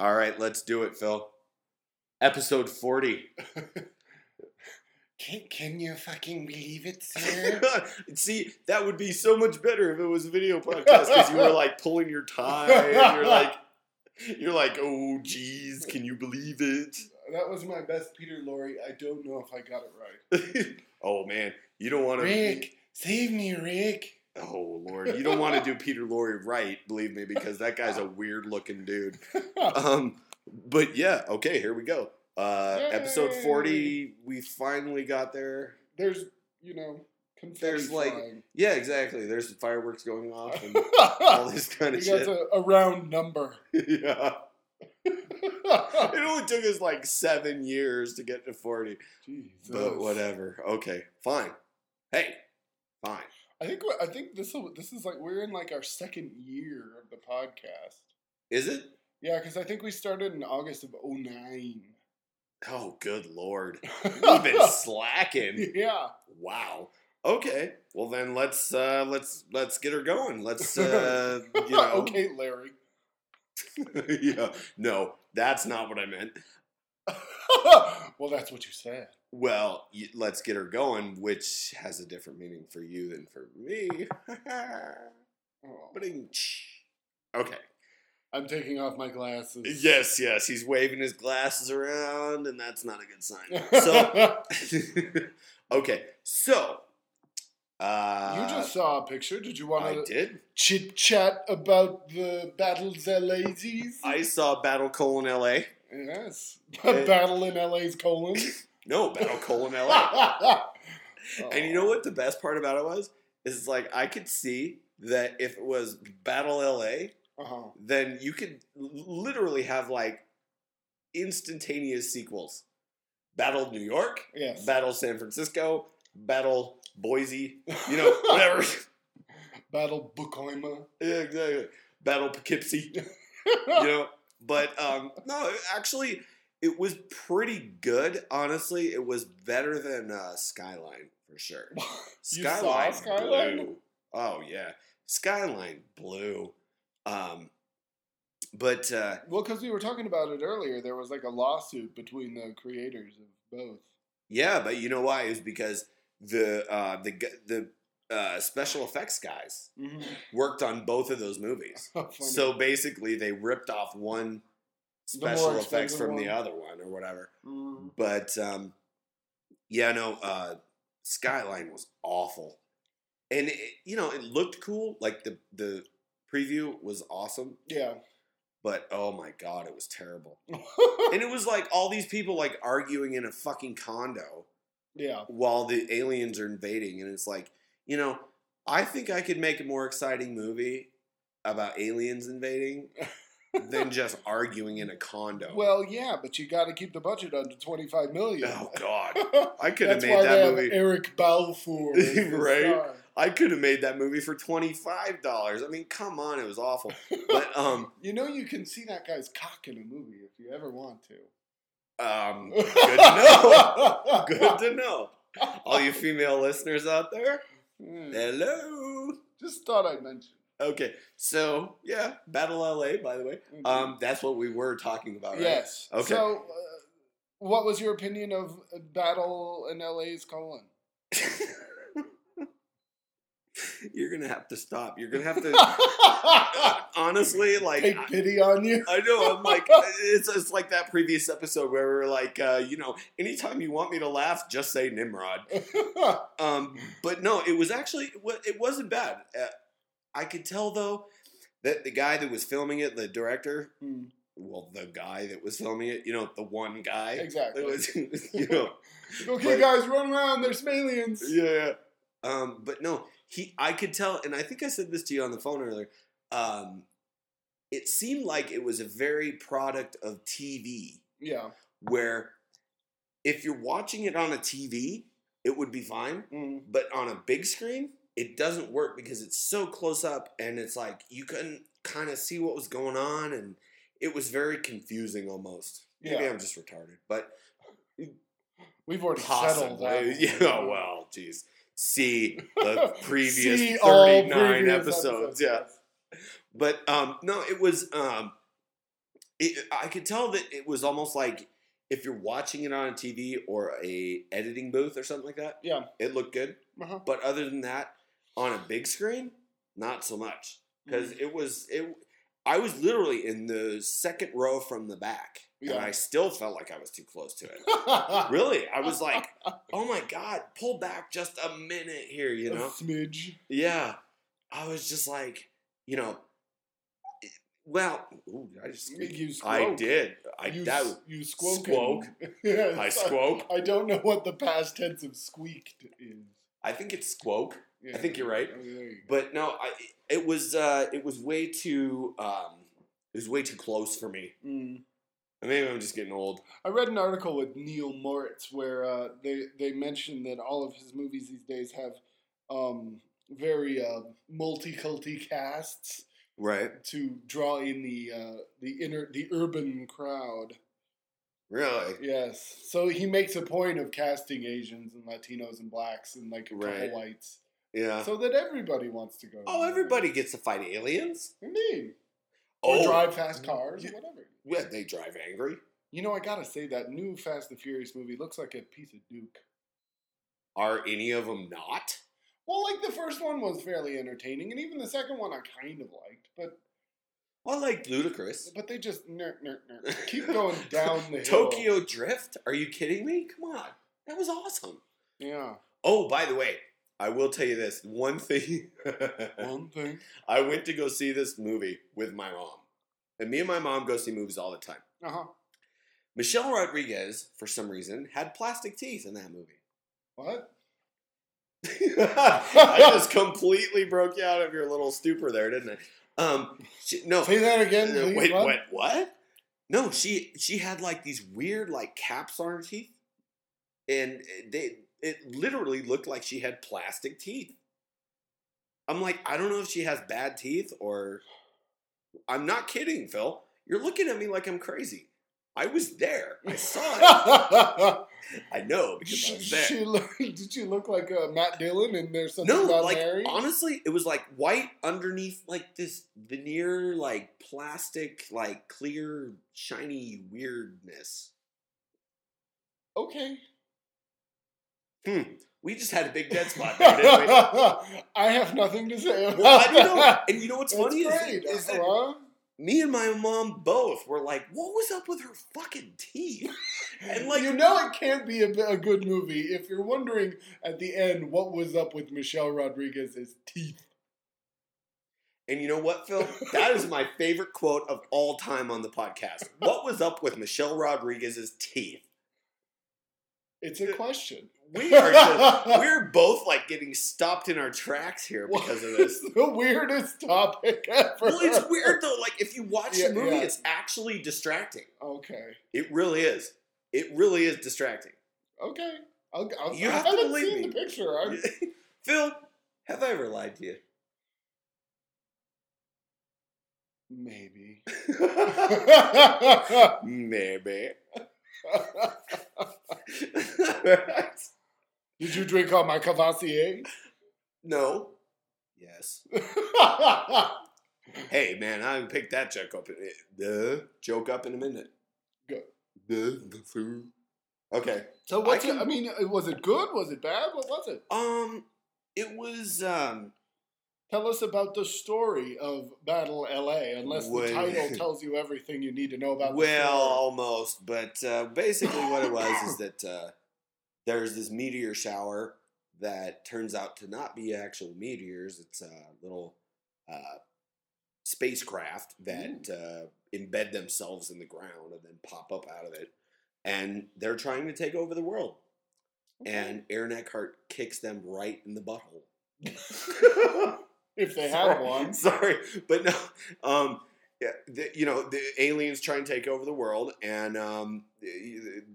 All right, let's do it, Phil. Episode 40. Can, can you fucking believe it, sir? See, that would be so much better if it was a video podcast because you were like pulling your tie and you're like, you're like, oh, geez, can you believe it? that was my best Peter Lorre. I don't know if I got it right. oh man, you don't want to. Rick, save me, Rick. Oh lord, you don't want to do Peter Lorre right, believe me, because that guy's a weird looking dude. Um, but yeah, okay, here we go. Uh, episode forty, we finally got there. There's, you know, There's like, flying. yeah, exactly. There's fireworks going off and all this kind of shit. a, a round number. yeah, it only took us like seven years to get to forty, Jesus. but whatever. Okay, fine. Hey, fine. I think I think this this is like we're in like our second year of the podcast. Is it? Yeah, because I think we started in August of 09. Oh, good lord. We've been slacking. yeah. Wow. Okay. Well then let's uh let's let's get her going. Let's uh you know okay, Larry. yeah. No, that's not what I meant. well, that's what you said. Well, let's get her going, which has a different meaning for you than for me. Oh. Okay. I'm taking off my glasses. Yes, yes. He's waving his glasses around, and that's not a good sign. So okay. So uh you just saw a picture. Did you want I to did. chit chat about the battles at LA's? I saw Battle Colon LA. yes. Uh, Battle in LA's colon. No, Battle Colon LA. Oh. And you know what the best part about it was? Is like I could see that if it was Battle LA, Uh-huh. then you could literally have like instantaneous sequels. Battle New York, Yes. Battle San Francisco, Battle Boise, you know, whatever. Battle Bukoima. yeah, exactly. Battle Poughkeepsie, you know. But um, no, actually, it was pretty good. Honestly, it was better than uh, Skyline for sure. You saw Skyline? blew. Oh yeah, Skyline blew. Um, but uh, Well, because we were talking about it earlier, there was like a lawsuit between the creators of both. yeah, but you know why? Is because the uh, the the uh, special effects guys Mm-hmm. worked on both of those movies. So basically, they ripped off one special effects from the other one or whatever. Mhm. But um, yeah, no, uh, Skyline was awful, and it, you know it looked cool. Like the the preview was awesome, yeah, but oh my god, it was terrible. And it was like all these people like arguing in a fucking condo yeah. while the aliens are invading, and it's like you know I think I could make a more exciting movie about aliens invading than just arguing in a condo. Well, yeah, but you got to keep the budget under twenty five million. oh god. I could have made that movie. Eric Balfour, Right? star. I could have made that movie for twenty five dollars. I mean, come on, it was awful. But um, you know, you can see that guy's cock in a movie if you ever want to. um, good to know. Good to know. All you female listeners out there, Hmm. hello. Just thought I'd mention. Okay, so yeah, Battle LA. By the way, um, that's what we were talking about, right? Yes. Okay. So, uh, what was your opinion of uh, Battle in LA's colon? You're gonna have to stop. You're gonna have to. Honestly, like Take pity on you. I know. I'm like, it's, it's like that previous episode where we are like, uh, you know, anytime you want me to laugh, just say Nimrod. Um, but no, it was actually it it wasn't bad. I could tell though that the guy that was filming it, the director, Hmm, well, the guy that was filming it, you know, the one guy, exactly. was, you know, okay, but- guys, run around. There's some aliens. yeah. Um, but no, he, I could tell, and I think I said this to you on the phone earlier. Um, it seemed like it was a very product of TV. Yeah. where if you're watching it on a TV, it would be fine, Mm. but on a big screen, it doesn't work because it's so close up and it's like you couldn't kind of see what was going on and it was very confusing almost. Maybe I'm just retarded, but We've already settled possibly. that. Yeah, well, geez. See the previous See 39 previous episodes. Yeah. But um, no, it was um, it, I could tell that it was almost like if you're watching it on a TV or a editing booth or something like that, Yeah. it looked good. Uh-huh. But other than that, on a big screen, not so much because Mm. it was it. I was literally in the second row from the back, and I still felt like I was too close to it. really, I was like, "Oh my god, pull back just a minute here," you a know? smidge. Yeah, I was just like, you know, well, ooh, I just I did. I you, that you squoke. squoke. yes, I squoke. I don't know what the past tense of squeaked is. I think it's squoke. Yeah. think you're right. You. But no, I it was uh it was way too um it was way too close for me. Mm. Maybe I'm just getting old. I read an article with Neil Moritz where uh, they they mentioned that all of his movies these days have um, very uh, multi-culti casts Right. to draw in the uh, the inner the urban crowd. Really? Yes, so he makes a point of casting Asians and Latinos and blacks and like a Right. couple whites, Yeah. so that everybody wants to go. oh, everybody gets to fight aliens. indeed, or Oh, drive fast cars, Yeah. or whatever. yeah, they drive angry. You know, I gotta say that new Fast and Furious movie looks like a piece of Duke. Are any of them not? Well, like the first one was fairly entertaining, and even the second one I kind of liked, but I like Ludacris. but they just ner, ner, ner, keep going down the hill. Tokyo Drift? Are you kidding me? Come on. That was awesome. Yeah, Oh, by the way, I will tell you this one thing. one thing. I went to go see this movie with my mom. And me and my mom go see movies all the time. Uh huh. Michelle Rodriguez, for some reason, had plastic teeth in that movie. What? I just completely broke you out of your little stupor there, didn't I? Um, she, no, Say that again. Uh, wait, what? what? What? No, she she had like these weird like caps on her teeth, and they it literally looked like she had plastic teeth. I'm like, I don't know if she has bad teeth or. I'm not kidding, Phil. You're looking at me like I'm crazy. I was there. I saw it. I know because I she, was there. she look, did she look like uh, Matt Dillon and there's something No, about like Mary? honestly, it was like white underneath like this veneer, like plastic, like clear, shiny weirdness. okay. Hmm. We just had a big dead spot there, didn't we? I have nothing to say about Well, I know. And you know what's funny is, is that me and my mom both were like, "What was up with her fucking teeth?" And like, you know, it can't be a, a good movie if you're wondering at the end what was up with Michelle Rodriguez's teeth. and you know what, Phil? That is my favorite quote of all time on the podcast. What was up with Michelle Rodriguez's teeth? It's a question. We are just, we're both like getting stopped in our tracks here because of this. The weirdest topic ever. Well, it's weird though. Like if you watch Yeah, the movie, yeah. it's actually distracting. Okay. It really is. It really is distracting. Okay. I'll, I'll, You I have to believe seen me. the picture. I'm, Phil, have I ever lied to you? maybe. Maybe. Did you drink all my Courvoisier? no. Yes. Hey man, I can pick that joke up. The joke up in a minute. Go. The the food. Okay. So what's I it? I mean, was it good? Was it bad? What was it? Um, it was um. Tell us about the story of Battle LA, unless the title tells you everything you need to know about. Well, the story. almost, but uh, basically, what it was is that uh, there's this meteor shower that turns out to not be actual meteors. It's a little uh, spacecraft that uh, embed themselves in the ground and then pop up out of it, and they're trying to take over the world. And Aaron Eckhart kicks them right in the butthole. if they have one, Sorry, but no. Um, yeah, the, you know, the aliens try and take over the world, and um,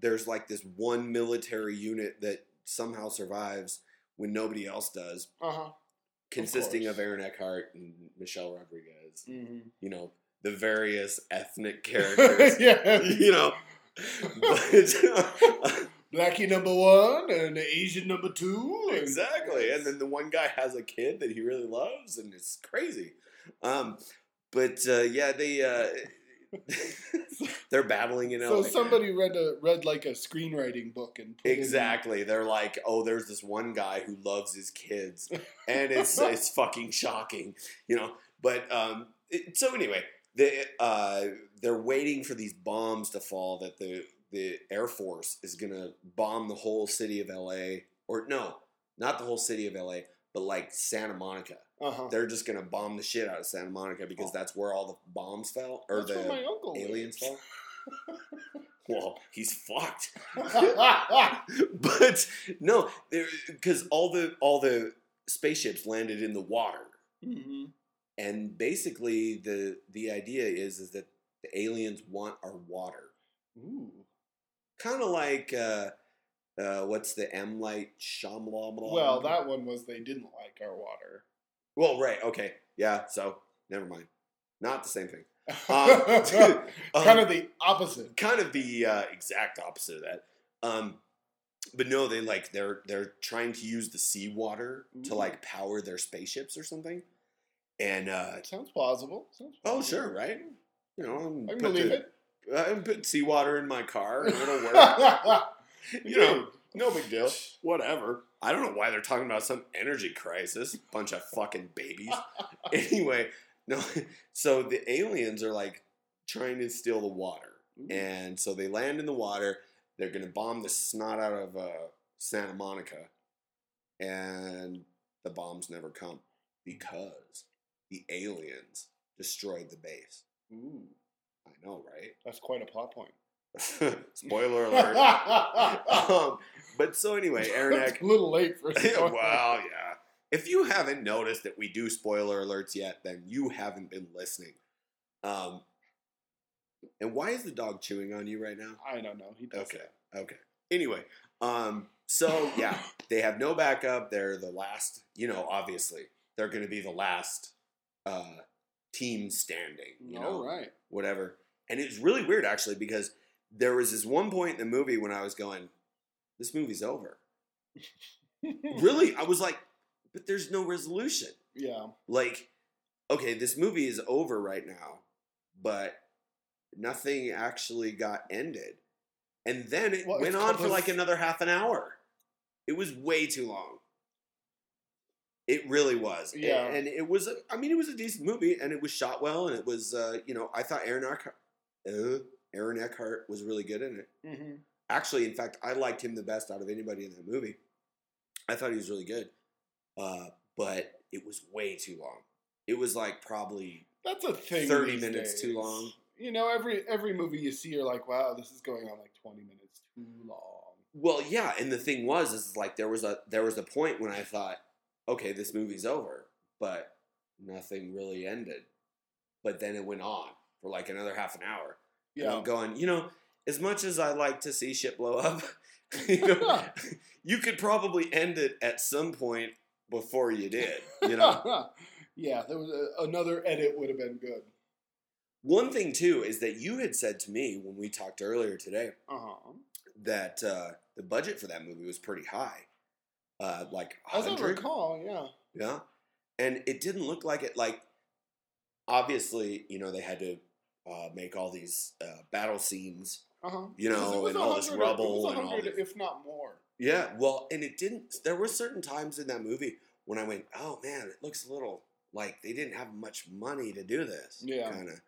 there's like this one military unit that somehow survives when nobody else does, uh huh. consisting of, course. Aaron Eckhart and Michelle Rodriguez. Mm-hmm. You know, the various ethnic characters. yeah, you know, but Blackie number one and Asian number two. and- exactly. And then the one guy has a kid that he really loves, and it's crazy. Um, but uh, yeah, they. Uh, they're battling in So LA. somebody read a read like a screenwriting book and put in- Exactly. They're like, oh, there's this one guy who loves his kids, and it's it's fucking shocking, you know. But um, it, so anyway, they uh, they're waiting for these bombs to fall that the the Air Force is gonna bomb the whole city of L.A. or no, not the whole city of L.A. But like Santa Monica, Uh-huh. they're just gonna bomb the shit out of Santa Monica because that's where all the bombs fell or That's the aliens fell. Well, he's fucked. but no, because all the all the spaceships landed in the water, Mhm. and basically the the idea is is that the aliens want our water, Ooh. Kind of like uh, uh, what's the M. Night Shyamalan? Well, that one was they didn't like our water. well, right, okay, yeah. So never mind, not the same thing. kind Um, of the opposite. kind of the uh, exact opposite of that. Um, but no, they like they're they're trying to use the seawater to like power their spaceships or something. And uh, Sounds plausible. Sounds oh sure, right? You know, I'm I can put believe the- it. I can put seawater in my car it'll work. you know, no big deal. Whatever. I don't know why they're talking about some energy crisis. Bunch of fucking babies. anyway, no. So the aliens are like trying to steal the water. And so they land in the water. They're going to bomb the snot out of uh, Santa Monica. And the bombs never come because the aliens destroyed the base. Ooh, I know, right? that's quite a plot point. Spoiler alert. um, but so anyway, Aaron Eck. a little late for well, yeah. If you haven't noticed that we do spoiler alerts yet, then you haven't been listening. Um, and why is the dog chewing on you right now? I don't know. He does Okay. Okay. Anyway, um, so yeah, they have no backup. They're the last, you know, obviously, they're going to be the last uh, team standing, you know, All right. whatever. And it was really weird, actually, because there was this one point in the movie when I was going, this movie's over. really? I was like, but there's no resolution. Yeah. Like, okay, this movie is over right now, but nothing actually got ended. And then it Well, went on for like another half an hour. It was way too long. It really was. Yeah. And, it was, a, I mean, it was a decent movie and it was shot well and it was, uh, you know, I thought Aaron Eckhart, uh, Aaron Eckhart was really good in it. Mm-hmm. Actually, in fact, I liked him the best out of anybody in that movie. I thought he was really good. Uh, but it was way too long. It was like probably That's a thing. 30 these minutes too long. You know, every every movie you see, you're like, wow, this is going on like 20 minutes too long. Well, yeah, and the thing was, is like there was a there was a point when I thought, okay, this movie's over, but nothing really ended. But then it went on for like another half an hour. And Yeah. I'm going, you know, as much as I like to see shit blow up, you know, you could probably end it at some point before you did. You know, yeah, there was a, another edit would have been good. one thing too is that you had said to me when we talked earlier today Uh huh. that uh, the budget for that movie was pretty high, uh, like As I recall, yeah. Yeah. And it didn't look like it like obviously, you know, they had to uh, make all these uh, battle scenes. Uh huh. You know, and all this rubble and all this- if not more. Yeah, well, and it didn't there were certain times in that movie when I went, "Oh man, it looks a little like they didn't have much money to do this." Yeah. Kind of.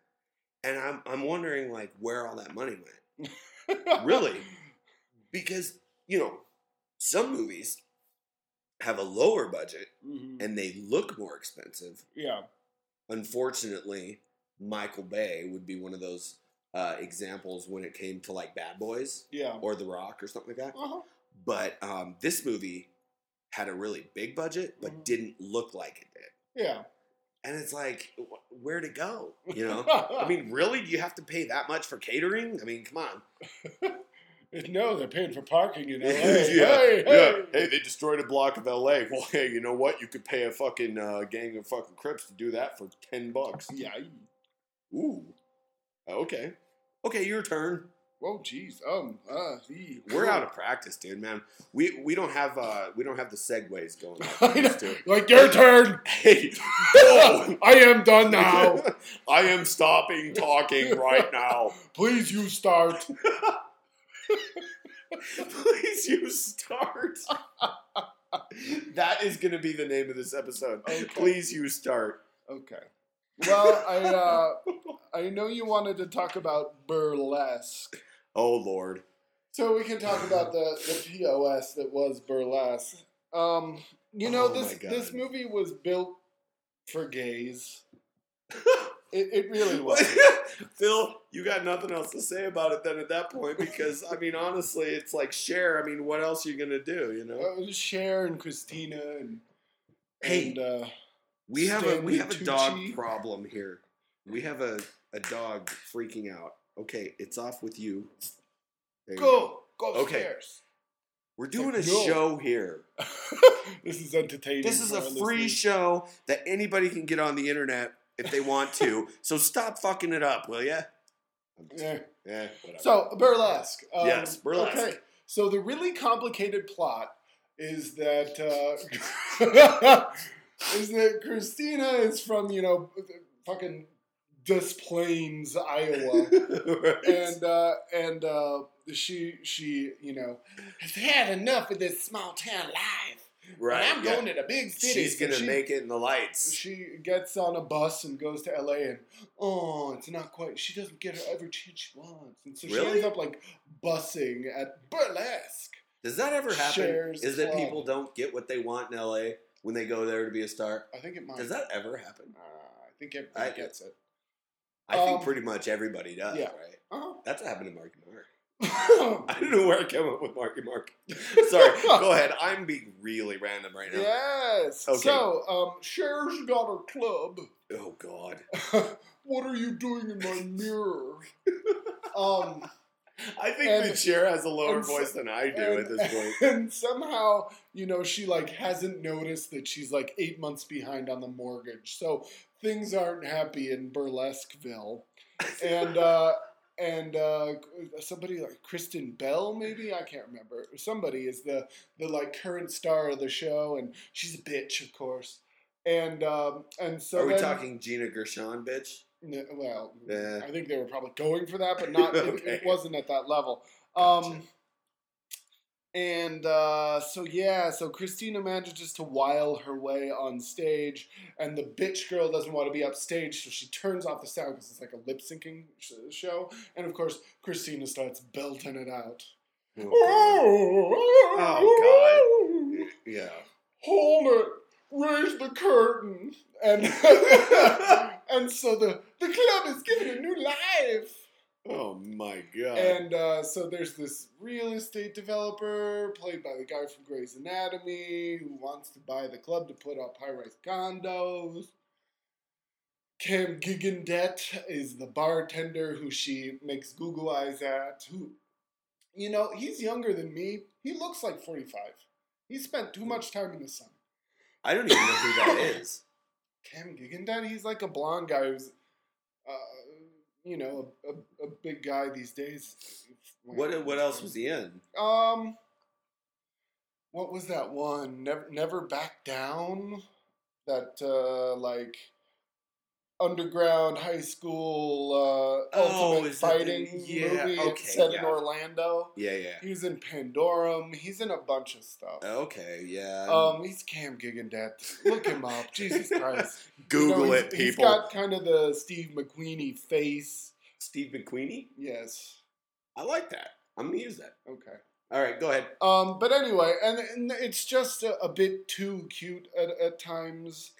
And I'm I'm wondering like where all that money went. Really? Because, you know, some movies have a lower budget Mhm. and they look more expensive Yeah. unfortunately, Michael Bay would be one of those uh, examples when it came to like Bad Boys Yeah. or The Rock or something like that. Uh huh. But um, this movie had a really big budget, but Mhm. didn't look like it did. Mm-hmm. Yeah. And it's like, wh- where to go? You know? I mean, really? Do you have to pay that much for catering? I mean, come on. no, they're paying for parking in LA. yeah, hey, yeah. hey. Hey, they destroyed a block of LA. Well, hey, you know what? You could pay a fucking uh, gang of fucking Crips to do that for 10 bucks. Yeah. Ooh. Okay. Okay, your turn. Oh, jeez. Um. Uh. We're out of practice, dude. Man, we we don't have uh we don't have the segues going. Like I we know. used to. Like your turn. Hey, oh, I am done now. I am stopping talking right now. Please, you start. Please, you start. that is going to be the name of this episode. Okay. Please, you start. Okay. Well, I uh, I know you wanted to talk about burlesque, Oh Lord. so we can talk about the the POS that was burlesque. Um, you know Oh this this movie was built for gays. It, it really was. Phil, you got nothing else to say about it then at that point because I mean honestly, it's like Cher. I mean, what else are you gonna do? You know, Uh, Cher and Christina and Hey, and, uh, we have a we have a dog Tucci. problem here. We have a a dog freaking out. Okay, it's off with you. There you go go Okay. upstairs. We're doing a show here. this is entertaining. This is for a our free listeners. show that anybody can get on the internet if they want to. so stop fucking it up, will ya? Yeah. Yeah, whatever. So burlesque. Um, Yes, burlesque. Okay. So the really complicated plot is that uh, is that Christina is from you know fucking Des Plaines, Iowa, Right. and uh, and uh, she she you know has had enough of this small town life. Right, I'm yeah. going to the big city. She's gonna she- make it in the lights. She gets on a bus and goes to LA, and oh, it's not quite. She doesn't get her every chance she wants, and so she ends up like bussing at burlesque. Does that ever happen? Cher's Is that club. people don't get what they want in LA when they go there to be a star? I think it might. Does that ever happen? Uh, I think everybody I- gets it. I think Um, pretty much everybody does, yeah. right? Uh-huh. That's what happened to Mark. I don't know where I came up with Marky Mark. Sorry, go ahead. I'm being really random right now. yes. Okay. So, um, Cher's got her club. Oh God. what are you doing in my mirror? um, I think And- that Cher has a lower voice than I do and, at this point. and somehow, you know, she like hasn't noticed that she's like eight months behind on the mortgage. So things aren't happy in Burlesqueville. And uh and uh somebody like Kristen Bell, maybe I can't remember. Somebody is the the like current star of the show, and she's a bitch, of course. And um and so Are we then- talking Gina Gershon, bitch? N- well, Yeah. I think they were probably going for that, but not. it, Okay. it wasn't at that level. Gotcha. And uh, so yeah, so Christina manages to wile her way on stage, and the bitch girl doesn't want to be upstage, so she turns off the sound because it's like a lip syncing sh- show. And of course, Christina starts belting it out. Oh, Oh, Yeah. Hold it! Raise the curtain! And and so the the club is given a new life. Oh my God. And uh, so there's this real estate developer played by the guy from Grey's Anatomy who wants to buy the club to put up high-rise condos. Cam Gigandet is the bartender who she makes Google eyes at. Who, you know, he's younger than me. He looks like 45. He spent too much time in the sun. I don't even know who that is. Cam Gigandet, he's like a blonde guy who's, uh, you know, a, a, a big guy these days. What what else was he in? Um, what was that one? Never, never back down. That uh, like underground high school uh, Oh, ultimate that the- fighting yeah, movie okay, set in yeah. Orlando. Yeah, yeah. He was in Pandorum. He's in a bunch of stuff. Okay, yeah. Um, he's Cam Gigandet. Look him up. Jesus Christ. You Google know, it, he's- He's people. got kind of the Steve McQueenie face. Steve McQueenie. Yes. I like that. I'm gonna use that. Okay. All right, go ahead. Um, but anyway, and, and it's just a, a bit too cute at, at times,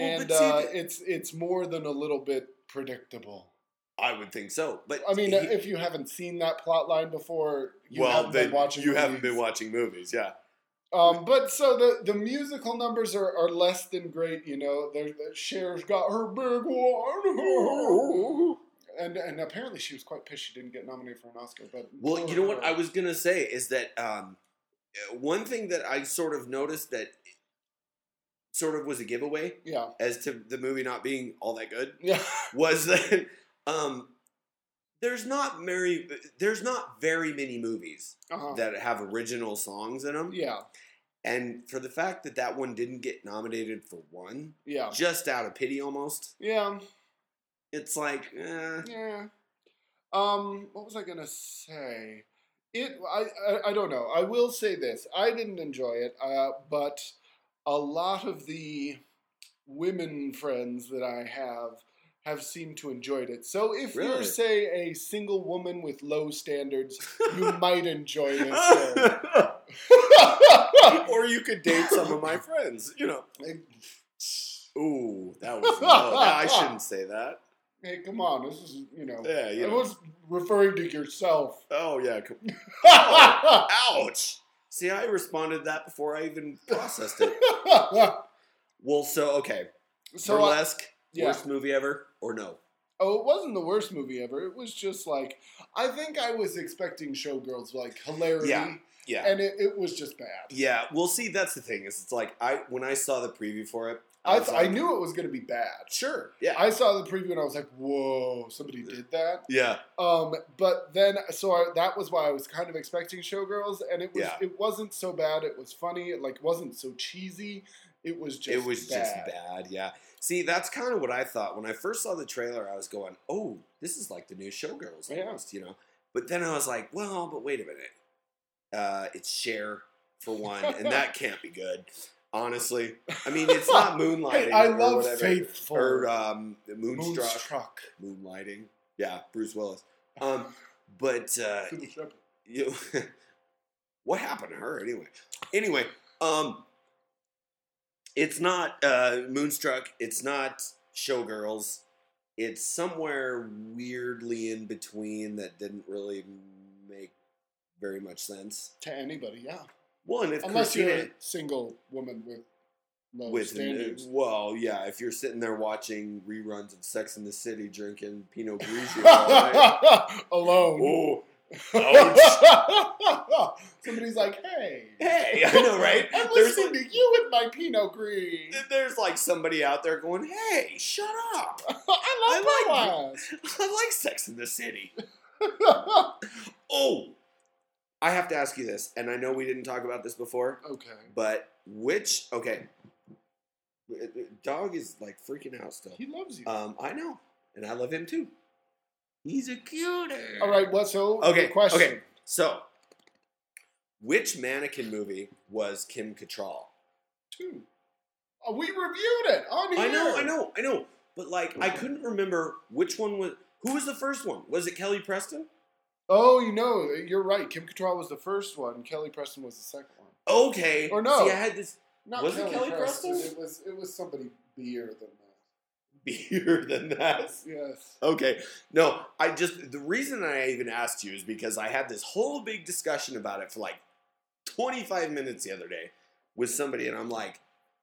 Well, and see, uh, it's it's more than a little bit predictable. I would think so, but I mean, he- if you haven't seen that plot line before, you well, haven't then been watching. you haven't movies. been watching movies, yeah. Um, but so the the musical numbers are, are less than great. You know, there Cher's got her big one, and and apparently she was quite pissed she didn't get nominated for an Oscar. But Well, you know what I was gonna say is that um, one thing that I sort of noticed that sort of was a giveaway Yeah, as to the movie not being all that good yeah, was that um, there's not very there's not very many movies Uh-huh. that have original songs in them. yeah, And for the fact that that one didn't get nominated for one, yeah, just out of pity almost, yeah, it's like, eh. yeah. Um, what was I gonna say? It, I, I, I don't know. I will say this: I didn't enjoy it, uh, but a lot of the women friends that I have have seemed to enjoyed it. So if you're, say, a single woman with low standards, you might enjoy this. or you could date some of my friends, you know. Ooh, that was no, I shouldn't say that. Hey, come on! This is you know. Yeah, you I know. was referring to yourself. Oh yeah. co- oh, Ouch. See, I responded to that before I even processed it. Well, so okay, so, burlesque, yeah. worst movie ever, or no? oh, it wasn't the worst movie ever. It was just like I think I was expecting Showgirls like hilarity, Yeah. Yeah, and it, it was just bad. yeah. Well, see, that's the thing is, it's like I when I saw the preview for it, I, was th- I knew it was going to be bad. sure, yeah, I saw the preview and I was like, "Whoa, somebody did that." yeah, Um, but then, so I, that was why I was kind of expecting Showgirls, and it was Yeah. it wasn't so bad. It was funny. It like wasn't so cheesy. It was just it was just bad. bad. Yeah. See, that's kind of what I thought when I first saw the trailer. I was going, "Oh, this is like the new Showgirls Yeah. you know. But then I was like, "Well, but wait a minute. Uh, it's Cher for one, and that can't be good." Honestly, I mean, it's not moonlighting. I love whatever, Faithful. or um, Moonstruck, Moonstruck. moonlighting. Yeah, Bruce Willis. Um, but uh, you, what happened to her anyway? Anyway, um, it's not uh, Moonstruck. It's not Showgirls. It's somewhere weirdly in between that didn't really make very much sense. to anybody, yeah. One, if Unless Christina, you're a single woman with low with standards. well, yeah, if you're sitting there watching reruns of Sex in the City, drinking Pinot Grigio, night, Alone. oh, Somebody's like, hey. hey, I know, right? I'm There's listening to you with my Pinot Gris. there's like somebody out there going, "Hey, shut up! I love I Boaz. I like Sex in the City." Oh, I have to ask you this, and I know we didn't talk about this before, okay. but which? Okay, dog is like freaking out still. He loves you. Um, I know, and I love him too. He's a cutie. All right, what? So, Okay. question. Okay. So, which mannequin movie was Kim Cattrall? Two. Oh, we reviewed it on here. I know, I know, I know. But like, I couldn't remember which one was. Who was the first one? Was it Kelly Preston? Oh, you know, you're right. Kim Cattrall was the first one. Kelly Preston was the second one. Okay. Or no. See, I had this Not Was it Kelly Preston? It was. It was somebody beer than that. beer than that. Yes. Okay. No, I just the reason I even asked you is because I had this whole big discussion about it for like 25 minutes the other day with somebody, and I'm like,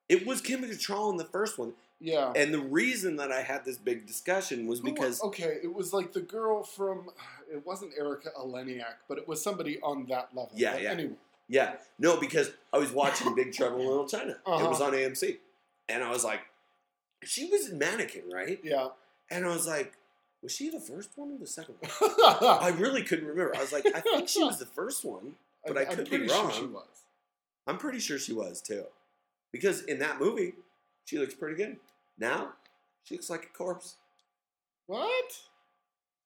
it was Kim Cattrall in the first one, Yeah. and the reason that I had this big discussion was Who because okay, it was like the girl from. It wasn't Erika Eleniak, but it was somebody on that level. Yeah, But yeah. Anyway. yeah, no, because I was watching Big Trouble in Little China. It Uh-huh. was on AMC, and I was like, she was in Mannequin, right? Yeah. And I was like, was she the first one or the second one? I I, really couldn't remember. I was like, I think she was the first one. but I I'm could be pretty sure wrong. she was. I'm pretty sure she was too. Because in that movie, she looks pretty good. Now, she looks like a corpse. What?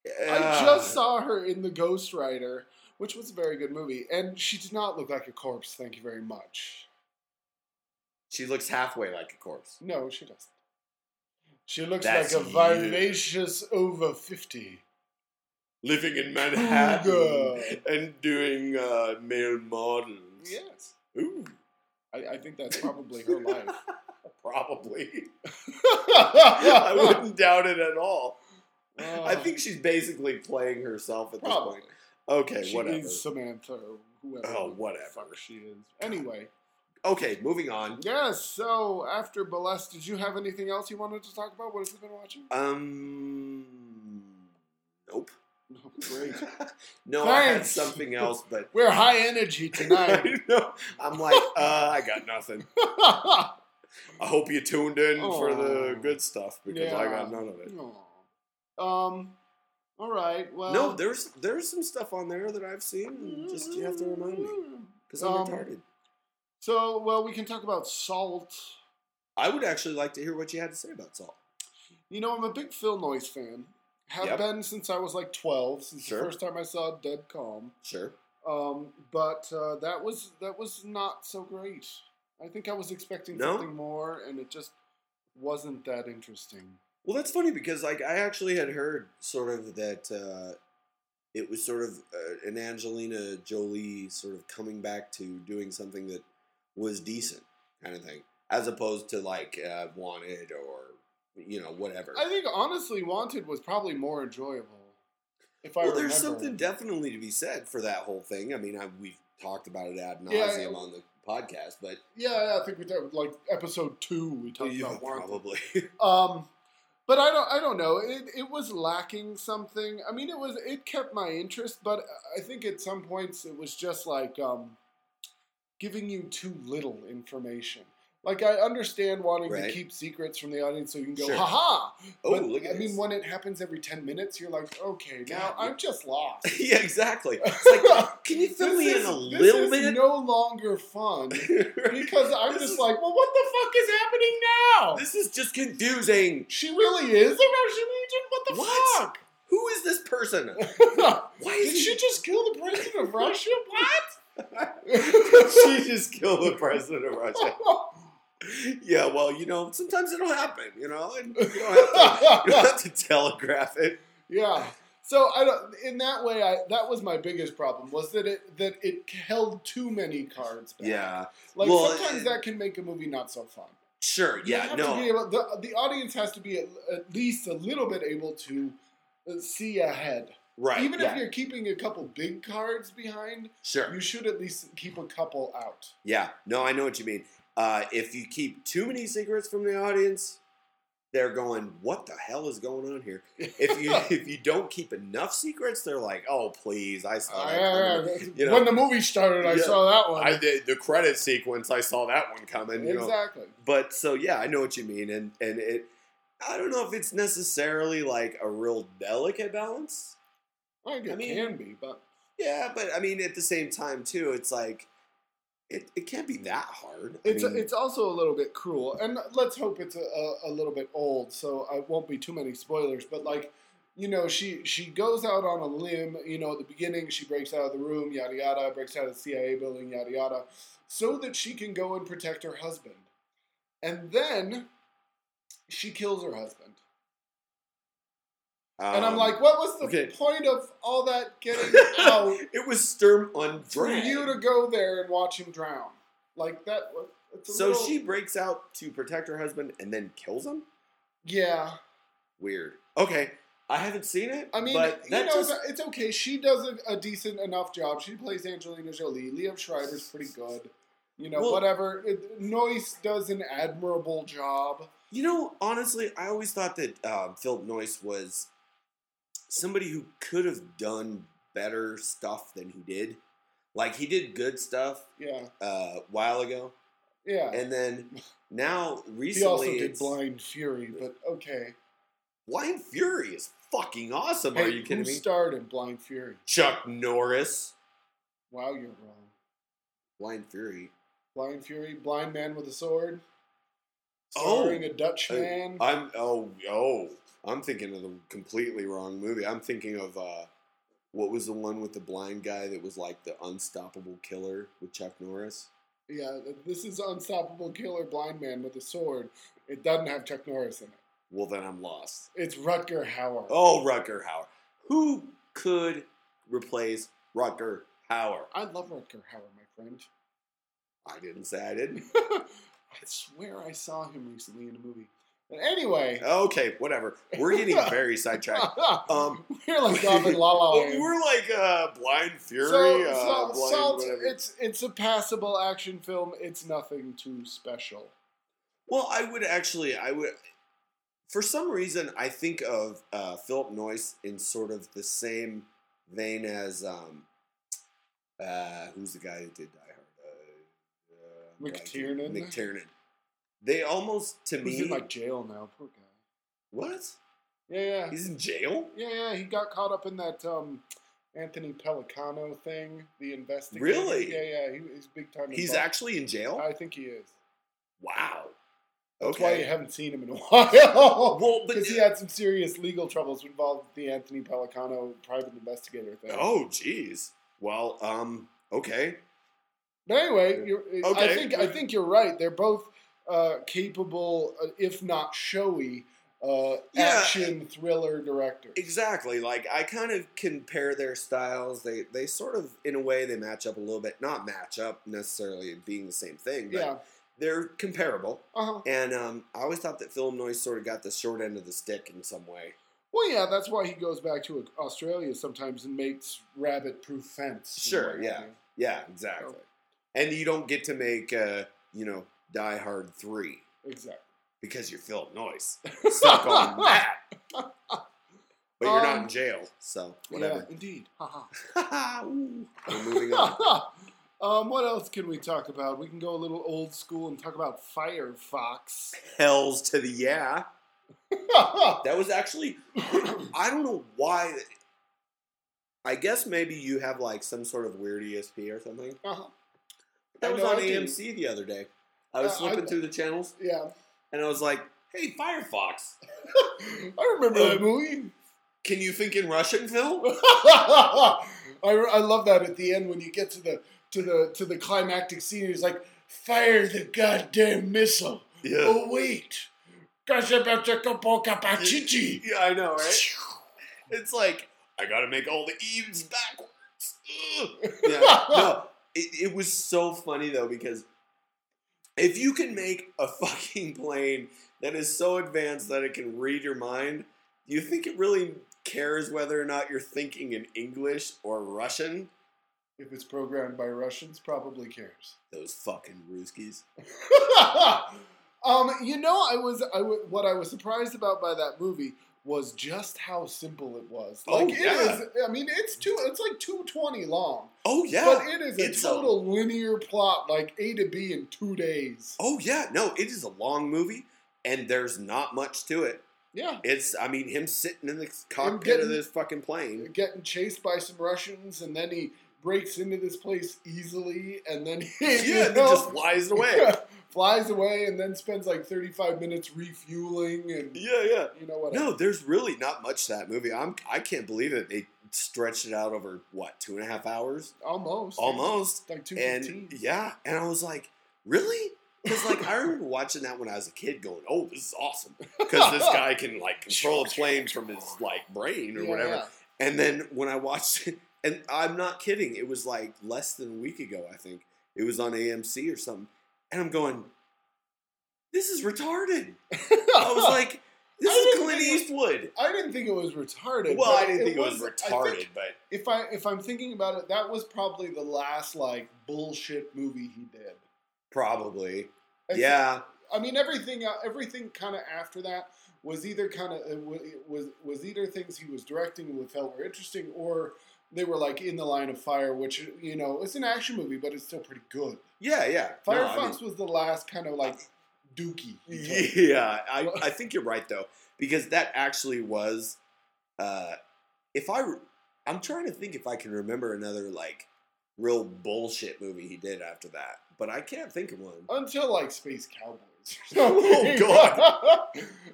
Uh, I just saw her in The Ghost Writer, which was a very good movie, and she did not look like a corpse. Thank you very much. She looks halfway like a corpse. No, she doesn't. She looks That's like a you. vivacious over fifty. Living in Manhattan Ooga. and doing uh, male models. Yes, Ooh, I, I think that's probably her life. probably. I I wouldn't doubt it at all. Uh, I think she's basically playing herself at this probably. point. Okay, she whatever. is Samantha, or whoever. Oh, whatever. fuck she is. Anyway, Okay, moving on. yes. So after Burlesque, did you have anything else you wanted to talk about? What have you been watching? Um, nope. Great. no, I had something else, but We're high energy tonight. no, I'm like, uh, I got nothing. I hope you tuned in for the good stuff because I got none of it. Aw. um. All right. Well, no, there's there's some stuff on there that I've seen. Just you have to remind me because I'm Um, retarded. So, well, we can talk about Salt. I would actually like to hear what you had to say about Salt. You know, I'm a big Phil Noyce fan. Have Yep. been since I was like 12, since Sure. the first time I saw Dead Calm. Sure. Um, but uh, that was that was not so great. I think I was expecting No? something more, and it just wasn't that interesting. Well, that's funny because like I actually had heard sort of that uh, it was sort of uh, an Angelina Jolie sort of coming back to doing something that was decent kind of thing, as opposed to like uh, Wanted or you know whatever. I think honestly, Wanted was probably more enjoyable. If I well, remember. there's something definitely to be said for that whole thing. I mean, I, we've talked about it ad nauseum Yeah, on the podcast, but Yeah, I think we talked like episode two. We talked yeah, about Wanted. probably. Um, but I don't. I don't know. It, it was lacking something. I mean, it was. It kept my interest, but I think at some points it was just like um, giving you too little information. Like I understand wanting to keep secrets from the audience so you can go, Sure. "Ha ha!" oh, But, look at I mean, when it happens every ten minutes, you're like, "Okay, now God, I'm just lost." yeah, exactly. It's like, can you fill This me in is- a this little is bit? no longer fun because I'm just is- like, "Well, what the fuck is happening now?" This is just confusing. She really is a Russian agent? What the What? fuck? Who is this person? Why Did is she just kill the president of Russia? What? she just killed the president of Russia. Yeah, well, you know, sometimes it'll happen. You know, and you don't have to, you don't have to telegraph it. yeah. So I don't. In that way, I that was my biggest problem was that it that it held too many cards. Back. Yeah, Like Well, sometimes uh, that can make a movie not so fun. sure. Yeah, no. Able, the the audience has to be at, at least a little bit able to uh, see ahead. right. Even yeah, if you're keeping a couple big cards behind, sure. you should at least keep a couple out. Yeah, no, I know what you mean. Uh, if you keep too many secrets from the audience, they're going, "What the hell is going on here?" If you if you don't keep enough secrets, they're like, "Oh, please, I saw that." coming." You know, when the movie started, I saw that one. I did the credit sequence. I saw that one coming. You know, exactly. but so yeah, I know what you mean, and and it. I don't know if it's necessarily like a real delicate balance. I think it I mean- can be, but Yeah, but I mean, at the same time too, it's like it, it can't be that hard. I it's mean, it's also a little bit cruel. And let's hope it's a, a, a little bit old, so I won't be too many spoilers. But like, you know, she she goes out on a limb. You know, at the beginning, she breaks out of the room, yada yada, breaks out of the CIA building, yada yada, so that she can go and protect her husband. And then she kills her husband. And I'm um, like, what was the okay. point of all that getting out it was Sturm und for you to go there and watch him drown? Like that. So little- she breaks out to protect her husband and then kills him. yeah. Weird. Okay, I haven't seen it. I mean, you know, just it's okay. She does a, a decent enough job. She plays Angelina Jolie. Liam Schreiber's pretty good. You know, Well- whatever. It, Noyce does an admirable job. you know, honestly, I always thought that um, Philip Noyce was somebody who could have done better stuff than he did. Like he did good stuff Yeah, uh, a while ago, yeah. and then now recently he also did Blind Fury, but okay. Blind Fury is fucking awesome. Are you kidding who me? starred in Blind Fury? Chuck Norris. Wow, you're wrong. Blind Fury. Blind Fury, blind man with a sword, Oh, starring a Dutch uh, man. I'm oh oh. I'm thinking of the completely wrong movie. I'm thinking of uh, what was the one with the blind guy that was like the unstoppable killer with Chuck Norris? yeah, this is Unstoppable Killer, blind man with a sword. It doesn't have Chuck Norris in it. Well, then I'm lost. It's Rutger Hauer. Oh, Rutger Hauer. Who could replace Rutger Hauer? I love Rutger Hauer, my friend. I didn't say I didn't. I swear I saw him recently in a movie. Anyway, Okay, whatever. We're getting very sidetracked. Um, we're like off in La La Land. we're like uh, Blind Fury. so, uh, Salt, blind Salt, whatever. it's it's a passable action film. It's nothing too special. Well, I would actually, I would, for some reason, I think of uh, Philip Noyce in sort of the same vein as, um, uh, who's the guy that did Die Hard? Uh, uh, McTiernan? McTiernan. They almost, to me He's me, in like jail now. Poor guy. what? Yeah, yeah, He's in jail. yeah, yeah. He got caught up in that um, Anthony Pellicano thing, the investigator. Really? Yeah, yeah. He, he's big time. He's involved. actually in jail. I think he is. Wow. That's why you Okay. haven't seen him in a while. Well, because he had some serious legal troubles involved with the Anthony Pellicano private investigator thing. oh, jeez. Well, um, okay. But anyway, you're, I think I think you're right. They're both uh, capable, uh, if not showy, uh, Yeah. action thriller director. Exactly. Like I kind of compare their styles. They they sort of in a way they match up a little bit. Not match up necessarily being the same thing, but Yeah. they're comparable. Uh huh. And um, I always thought that Phillip Noyce sort of got the short end of the stick in some way. Well, yeah, that's why he goes back to Australia sometimes and makes rabbit-proof fence. Sure, yeah. Yeah, exactly. And you don't get to make uh, you know Die Hard three Exactly. because you're Phillip Noyce. Stuck on that. But you're not in Um, jail, so Yeah, whatever. indeed. Haha. Ooh. We're moving on. um, what else can we talk about? We can go a little old school and talk about Firefox. Hells to the yeah. That was actually I don't know why. I guess maybe you have like some sort of weird ESP or something. uh-huh. That I was on AMC the other day. I was Uh, flipping I- through the channels Yeah. and I was like, "Hey, Firefox, I remember that Um, movie. can you think in Russian, Phil?" I, I love that at the end when you get to the to the to the climactic scene. He's like, "Fire the goddamn missile!" Yeah, Oh wait, yeah, I know, right? It's like I gotta make all the eves backwards. Yeah, no, it, it was so funny though because if you can make a fucking plane that is so advanced that it can read your mind, do you think it really cares whether or not you're thinking in English or Russian? If it's programmed by Russians, probably cares. Those fucking Ruskies. um, you know, I was I w- what I was surprised about by that movie was just how simple it was. Oh, Like it yeah. is. I mean, it's two. It's like two twenty long, Oh yeah. but it is a it's a- total linear plot, like A to B in two days. oh yeah. No, it is a long movie, and there's not much to it. Yeah, It's, I mean, him sitting in the cockpit getting- of this fucking plane. getting chased by some Russians, and then he breaks into this place easily, and then he Yeah, you and know, just flies away. flies away, and then spends like thirty five minutes refueling, and Yeah, yeah. you know what? No, there's really not much to that movie. I'm I can't believe it. They stretched it out over what two and a half hours, almost, almost. like two And yeah, and I was like, really? Because like I remember watching that when I was a kid, going, "Oh, this is awesome," because this guy can like control a plane from his like brain or Yeah, whatever. yeah. And then when I watched it, and I'm not kidding, it was like less than a week ago. I think it was on AMC or something, and I'm going, "This is retarded." I was like, "This I is Clint Eastwood." I didn't think it was retarded. Well, I didn't think it was I retarded, but if I if I'm thinking about it, that was probably the last like bullshit movie he did. probably, I yeah, I mean everything uh, everything kind of after that was either kind of was was either things he was directing and felt were interesting, or they were like in the line of fire, which you know it's an action movie, but it's still pretty good. yeah, yeah. No, I Firefox mean- was the last kind of like dookie. Yeah, I, I think you're right though because that actually was. Uh, if I, I'm trying to think if I can remember another like real bullshit movie he did after that, but I can't think of one. Until like Space Cowboys. Oh, God.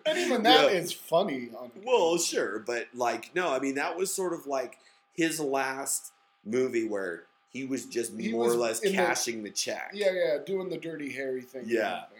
and even that is Yeah. funny. On Well, sure, but like no, I mean that was sort of like his last movie where he was just He more was or less in the- cashing the check. yeah, yeah, doing the dirty Harry thing. kind of Yeah. thing.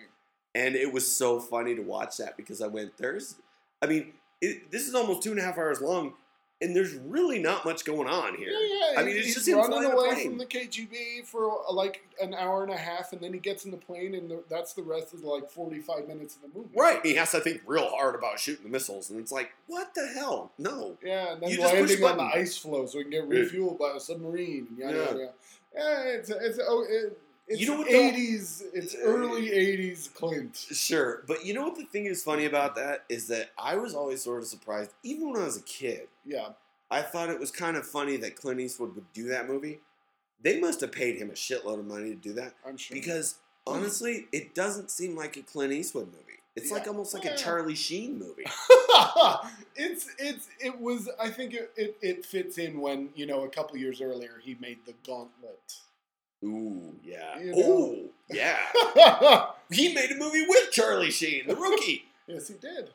and it was so funny to watch that because I went, "There's, I mean, it, this is almost two and a half hours long, and there's really not much going on here." Yeah, yeah. I mean, it's he's just him running away plane. from the KGB for uh, like an hour and a half, and then he gets in the plane, and the, that's the rest of like forty-five minutes of the movie. Right, he has to think real hard about shooting the missiles, and it's like, what the hell? No, Yeah, and then You just push landing on the ice floe so he can get refueled by a submarine. Yada, Yeah. yada, yada. Yeah, it's it's oh, it, it's You know what, eighties. It's uh, early eighties Clint. sure, but you know what the thing is funny about that is that I was always sort of surprised, even when I was a kid. Yeah, I thought it was kind of funny that Clint Eastwood would do that movie. They must have paid him a shitload of money to do that I'm sure. because honestly, it doesn't seem like a Clint Eastwood movie. It's Yeah. like almost like Yeah. a Charlie Sheen movie. it's it's it was I think it, it, it fits in when you know a couple years earlier he made the Gauntlet. Ooh, yeah. You know. Ooh, yeah. He made a movie with Charlie Sheen, the rookie. yes, he did.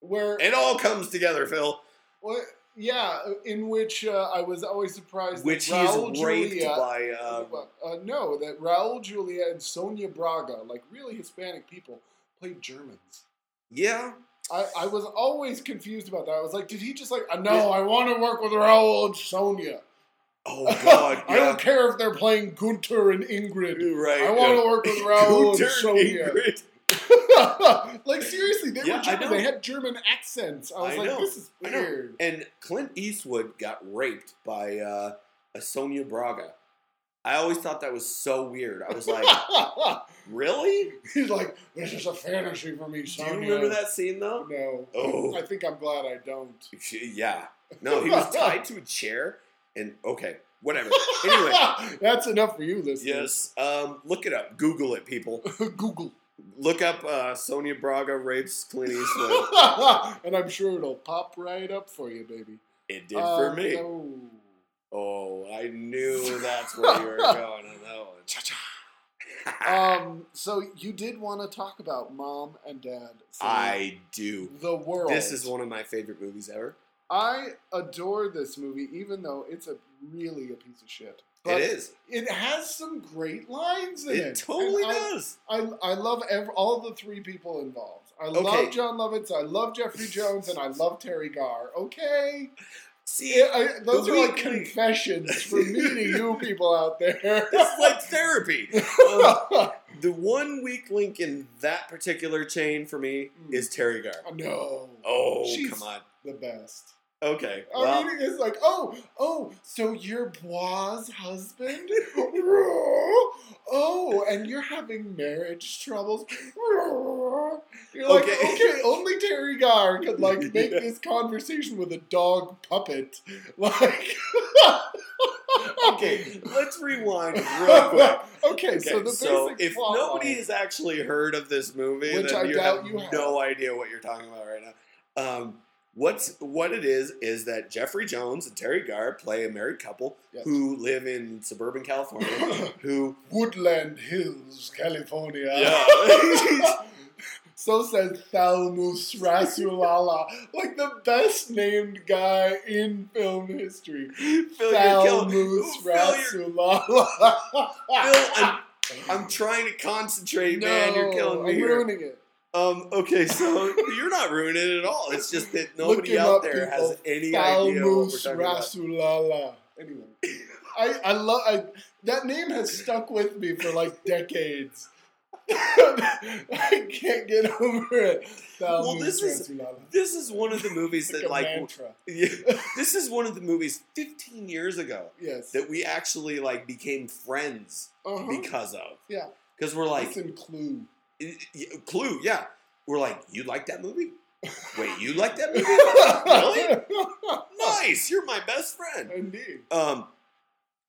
Where it all comes together, Phil. Well, yeah, in which uh, I was always surprised Which that Raul he's raped Julia, by. Uh, uh, no, that Raul Julia and Sonia Braga, like really Hispanic people, played Germans. yeah. I, I was always confused about that. I was like, did he just like, uh, no, I want to work with Raul and Sonia. Oh God. I don't care if they're playing Gunter and Ingrid. Right. I want to work with Raul and Gunter Sonia. Ingrid. like seriously, they Yeah, were German. They had German accents. I was I like, know. this is weird. And Clint Eastwood got raped by uh, a Sonia Braga. I always thought that was so weird. I was like, really? He's like, this is a fantasy for me, Do you remember that scene though? No. Oh. I think I'm glad I don't. Yeah. No, he was tied to a chair, and okay, whatever. Anyway, That's enough for you, listeners. yes. Um, look it up. Google it, people. Google. Look up uh, Sonia Braga rapes Clint Eastwood. and I'm sure it'll pop right up for you, baby. It did for Um, me. no. Oh, I knew that's where you were going on that one. Cha-cha. Um, so you did want to talk about mom and dad. I do. the world. This is one of my favorite movies ever. I adore this movie, even though it's a really a piece of shit. it is. It has some great lines in it. It totally I- does. I, I love ev- all the three people involved. I Okay. love Jon Lovitz, I love Jeffrey Jones, and I love Teri Garr. Okay, See, Yeah, I, those are like confessions for me to you people out there. It's like therapy. Um, the one weak link in that particular chain for me Mm. is Teri Garr. no, Oh, She's- come on. the best. Okay. I Well, mean, it's like, oh, oh, so you're Bois' husband? oh, and you're having marriage troubles? You're like, Okay. okay, only Teri Garr could like make Yeah. this conversation with a dog puppet. Like, okay, let's rewind real quick. okay, Okay, so the so if nobody has actually heard of this movie, Which then I you doubt have you have. no idea what you're talking about right now. Um, what's what it is is that Jeffrey Jones and Teri Garr play a married couple Yes. who live in suburban California. who Woodland Hills, California. Yeah. so says Thalmus Rasulala, like the best named guy in film history. Phil, Thalmus Rasulala. Phil, I'm, I'm trying to concentrate, man. You're killing me I'm here. ruining it. Um, okay, so you're not ruining it at all. It's just that nobody out there has people. any idea what we're talking about. Anyway, I I love I, that name has stuck with me for like decades. I can't get over it. Thalmus Well, this is- This is one of the movies Like that, like, yeah, this is one of the movies 15 years ago Yes. that we actually like became friends Uh-huh. because of. Yeah. Because we're like, Listen, Clue. Clue, yeah. We're like, you like that movie? Wait, you like that movie? really? Nice, you're my best friend. Indeed. Um,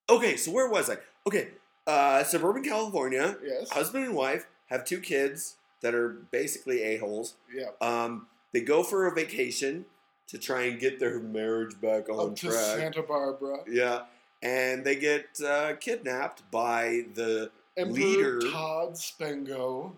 okay, so where was I? Okay, uh, suburban California, Yes. husband and wife have two kids that are basically a holes. yeah. Um, they go for a vacation to try and get their marriage back on Up to track. Santa Barbara. Yeah, and they get uh, kidnapped by the. Emperor Leader. Todd Spengo.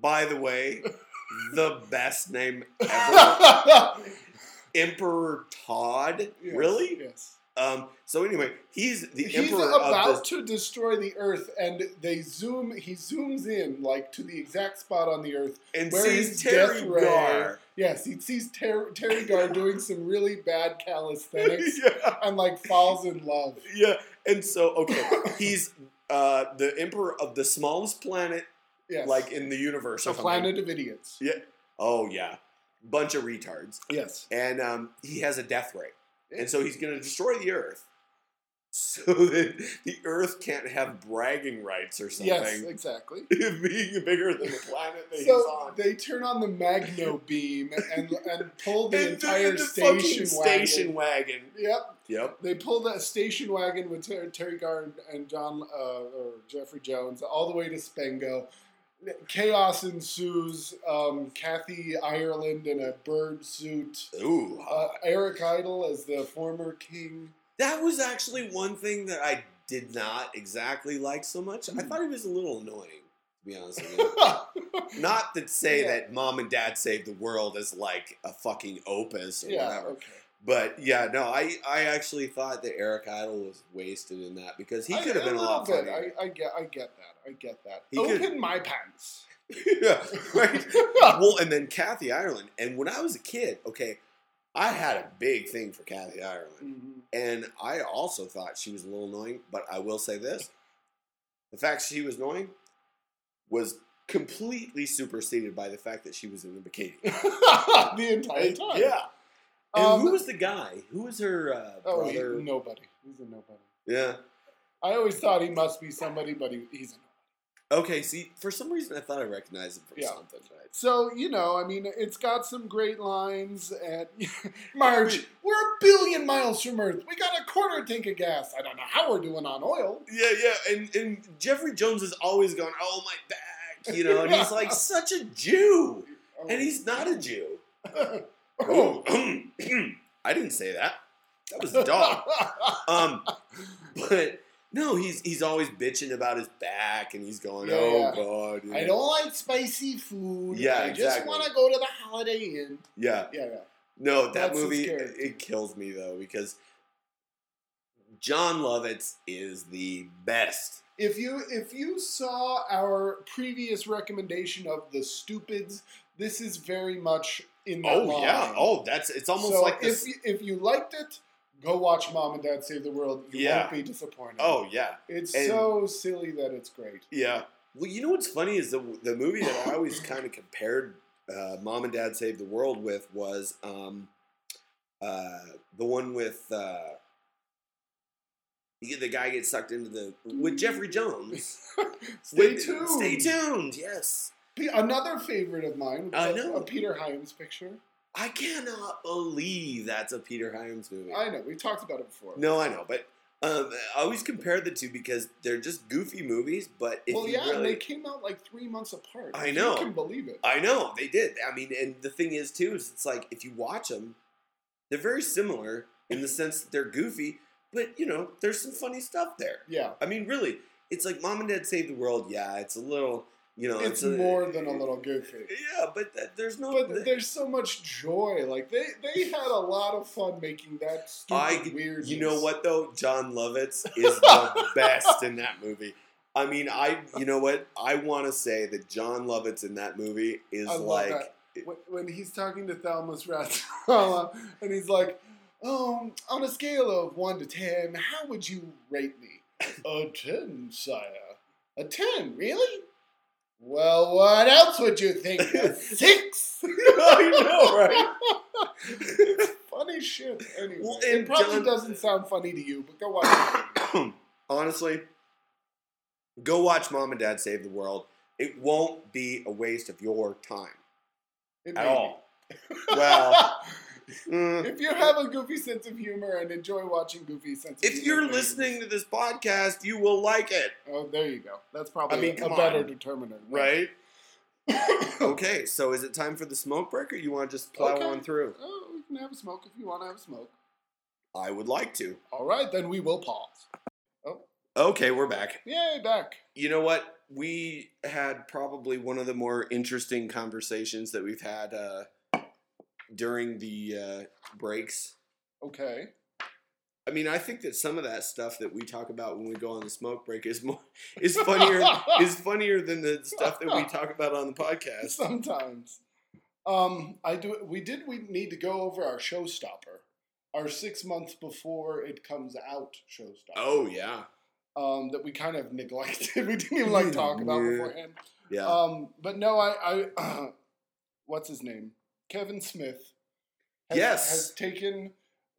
By the way, the best name ever. Emperor Todd. Really? Yes. Um. So anyway, he's the He's emperor about of the. to destroy the Earth, and they zoom. He zooms in like to the exact spot on the Earth. And where sees Teri Garr. Yes, he sees Ter- Teri Garr doing some really bad calisthenics yeah. and like falls in love. Yeah. And so okay, he's uh the emperor of the smallest planet Yes, like in the universe. the planet of idiots. Yeah. Oh yeah, bunch of retards. Yes. And um, he has a death ray, and so he's going to destroy the Earth, so that the Earth can't have bragging rights or something. Yes, exactly. being bigger than the planet that he's So on. they turn on the magno beam and and pull the And entire the station wagon. station wagon. Yep, Yep. they pull that station wagon with Ter- Teri Garr and, and John uh, or Jeffrey Jones all the way to Spengo. Chaos ensues. Um, Kathy Ireland in a bird suit. Ooh, Uh, Eric Idle as the former king. that was actually one thing that I did not exactly like so much. I Hmm. thought he was a little annoying, to be honest with you. Not to say Yeah. that Mom and Dad Saved the World as like a fucking opus or yeah. whatever. Okay. But yeah, no, I, I actually thought that Eric Idle was wasted in that because he could have been a lot little bit. funnier. I, I get. I get that. I get that. He Open could- my pants. yeah, right. Well, and then Kathy Ireland. And when I was a kid, okay, I had a big thing for Kathy Ireland. Mhm. And I also thought she was a little annoying, but I will say this. The fact she was annoying was completely superseded by the fact that she was in a bikini. the entire time. Yeah. And Um, who was the guy? Who was her uh, Oh, he, brother? nobody. He's a nobody. Yeah. I always thought he must be somebody, but he, he's a nobody. Okay, see, for some reason I thought I recognized him from Yeah. something. Right? So, you know, I mean, it's got some great lines. And Marge, we're a billion miles from Earth. We got a quarter tank of gas. I don't know how we're doing on oil. Yeah, yeah, and, and Jeffrey Jones is always going, oh, my back, you know, and he's like such a Jew. And he's not a Jew. oh. I didn't say that. That was the dog. um, but no, he's he's always bitching about his back, and he's going, Yeah, "Oh. God." I don't like spicy food. Yeah, I just want to go to the Holiday Inn. Yeah, Yeah, yeah. no, that That's movie character. it kills me though because Jon Lovitz is the best. If you if you saw our previous recommendation of the stupids, this is very much in that Oh line. yeah. Oh, that's it's almost so like if this. you, if you liked it, go watch Mom and Dad Save the World. You Yeah. won't be disappointed. Oh yeah, it's and- so silly that it's great. yeah. Well, you know what's funny is the the movie that I always kind of compared uh, Mom and Dad Save the World with was um, uh, the one with uh, the the guy gets sucked into the with Jeffrey Jones. Stay With- tuned. Stay tuned. Yes. Another favorite of mine. I know. a Peter Hyams picture. I cannot believe that's a Peter Hyams movie. I know we talked about it before. no, I know, but um, I always compare the two because they're just goofy movies. But well, yeah, and really, they came out like three months apart. I know. You can believe it. I know they did. I mean, and the thing is too is it's like if you watch them, they're very similar in the sense that they're goofy, but you know, there's some funny stuff there. Yeah, I mean, really, it's like Mom and Dad Save the World. Yeah, it's a little, you know, it's a- more than a little goofy. Yeah, but that, there's no. But there's so much joy. Like they, they had a lot of fun making that stupid weird. you know what though, Jon Lovitz is the best in that movie. I mean, I, you know what, I want to say that Jon Lovitz in that movie is like, that. When, he's talking to Thalmus Rasulala, and he's like, um, on a scale of one to ten, how would you rate me? a ten, sire. A ten, really? Well, what else would you think? Six? I know, right? funny shit. Anyway, Well, it probably John- doesn't sound funny to you, but go watch honestly, go watch Mom and Dad Save the World. It won't be a waste of your time It at may all. be. Well, Mm. if you have a goofy sense of humor and enjoy watching goofy sense of if you're then- listening to this podcast, you will like it, Oh, there you go. That's probably I mean, a come better determiner. right? okay, so is it time for the smoke break, or you want to just plow Okay. on through? Oh, we can have a smoke if you want to have a smoke. I would like to. All right, then we will pause. Oh. Okay, we're back. Yay, back. You know what? We had probably one of the more interesting conversations that we've had uh, during the uh, breaks. Okay. I mean, I think that some of that stuff that we talk about when we go on the smoke break is more is funnier is funnier than the stuff that we talk about on the podcast. Sometimes. Um, I do. We did. We need to go over our showstopper, our six months before it comes out showstopper. Oh yeah, Um, that we kind of neglected. we didn't even like talk about beforehand. yeah. Um, but no, I, I what's his name? Kevin Smith. Has, Yes. has taken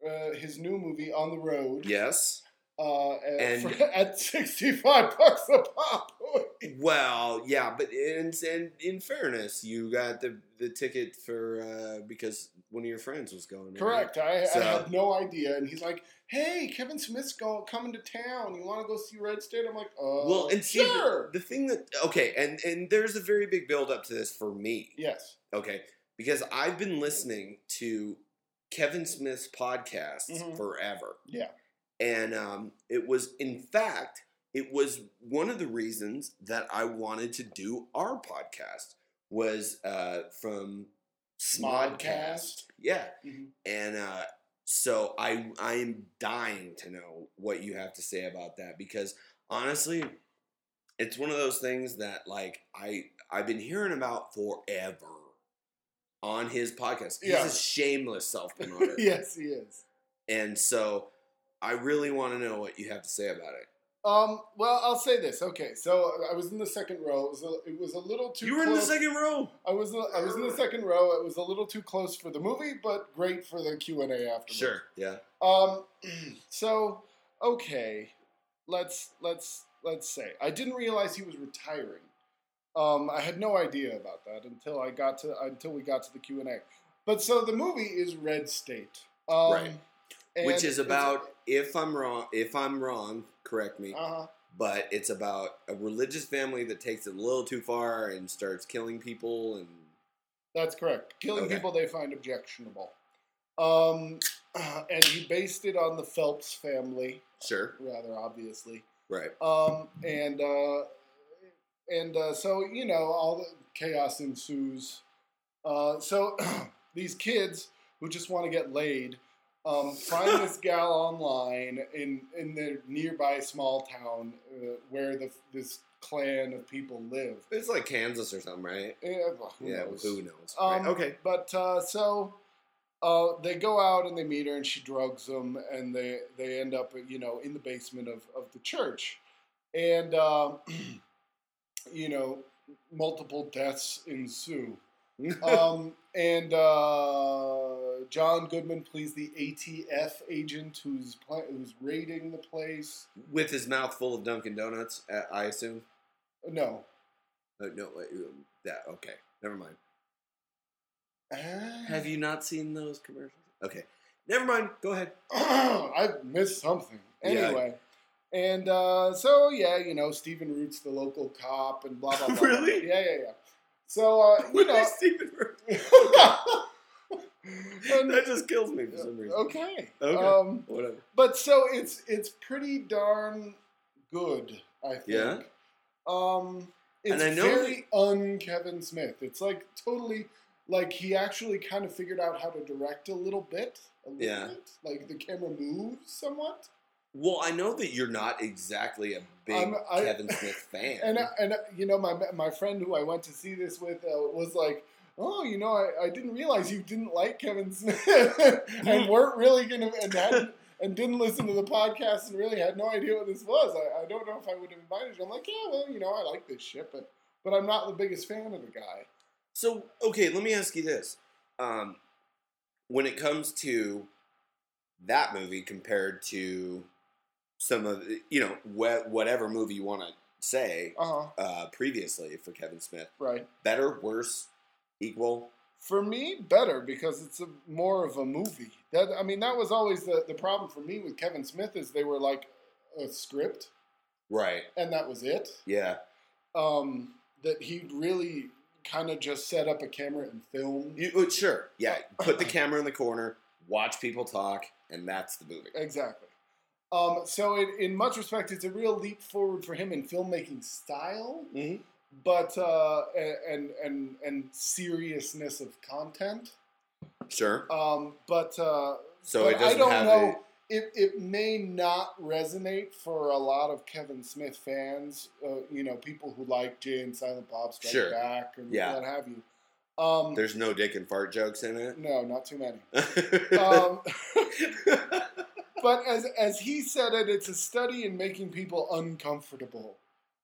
uh, his new movie on the road. yes. uh, at, And- for- at sixty five bucks a pop. Well, yeah, but in, in in fairness, you got the the ticket for uh, because one of your friends was going. right? Correct. I, So- I had no idea, and he's like, "Hey, Kevin Smith's go coming to town. You want to go see Red State?" I'm like, "Oh, Well, and see, the- the, thing that okay, and and there's a very big build up to this for me. yes. Okay, because I've been listening to Kevin Smith's podcasts Mhm. forever. Yeah. And um, it was, in fact, it was one of the reasons that I wanted to do our podcast was uh, from Smodcast. Smodcast. Yeah. Mhm. And uh, so I I am dying to know what you have to say about that because honestly, it's one of those things that like I I've been hearing about forever on his podcast. He's Yeah. a shameless self promoter. yes, he is. And so I really want to know what you have to say about it. Um. Well, I'll say this. Okay, so I was in the second row. It was a, it was a little too. you were in the second row. I was. I was in the second row. It was a little too close for the movie, but great for the Q and A afterwards. Sure. Yeah. Um, so okay, let's let's let's say I didn't realize he was retiring. Um, I had no idea about that until I got to until we got to the Q and A. But so the movie is Red State, um, Right. Which is about if I'm wrong, if I'm wrong, correct me. Uh huh. but it's about a religious family that takes it a little too far and starts killing people and That's correct. Killing Okay. people they find objectionable. Um, and he based it on the Phelps family, sure rather obviously. right Um, and uh, and uh, so you know all the chaos ensues. Uh, so these kids who just want to get laid um, find this gal online in in the nearby small town uh, where the this clan of people live. it's like kansas or something right Eh, well, who yeah knows? who knows Um, right. okay But uh, so uh, they go out and they meet her, and she drugs them, and they they end up, you know, in the basement of, of the church, and um, you know, multiple deaths ensue. Um, and uh, John Goodman plays the ATF agent who's pla- who's raiding the place. with his mouth full of dunkin donuts uh, i assume No, uh, no uh, um, that okay never mind Ah. have you not seen those commercials okay never mind go ahead I've missed something. Yeah. And uh, so, yeah, you know, Stephen Root's the local cop and blah, blah, blah. Really? Yeah, yeah, yeah. So, uh, you know. Stephen Root. That just kills me for some reason okay. Okay. Um, whatever but so it's it's pretty darn good, I think. Yeah? Um, it's And I know very un Kevin Smith. It's like totally like he actually kind of figured out how to direct a little bit. A little Yeah. bit. Like the camera moves somewhat. Well i know that you're not exactly a big I- kevin smith fan And uh, and uh, you know my my friend who I went to see this with uh, was like, oh, you know, I, I didn't realize you didn't like Kevin Smith and weren't really gonna and hadn't and didn't listen to the podcast and really had no idea what this was. I, I don't know if I would have invited you. I'm like, yeah, well, you know, I like this shit, but but I'm not the biggest fan of the guy. So, okay, let me ask you this. Um, when it comes to that movie compared to some of the, you know, wh- whatever movie you want to say Uh huh. uh, previously for Kevin Smith, Right. better, worse, equal? For me, better because it's a, more of a movie. That I mean, that was always the, the problem for me with Kevin Smith is they were like a script Right. and that was it. Yeah. um, that he really kind of just set up a camera and. You, uh, sure. Yeah. Put the camera in the corner, watch people talk, and that's the movie. Exactly. Um, so, in, in much respect, it's a real leap forward for him in filmmaking style, Mm-hmm. but uh, and and and seriousness of content. Sure. Um, but uh, So but it doesn't I don't have know. It, it may not resonate for a lot of Kevin Smith fans. Uh, you know, people who like Jay and Silent Bob Strike Sure. Back and Yeah. what have you. Um, There's no dick and fart jokes in it. no, not too many. But as as he said it, it's a study in making people uncomfortable.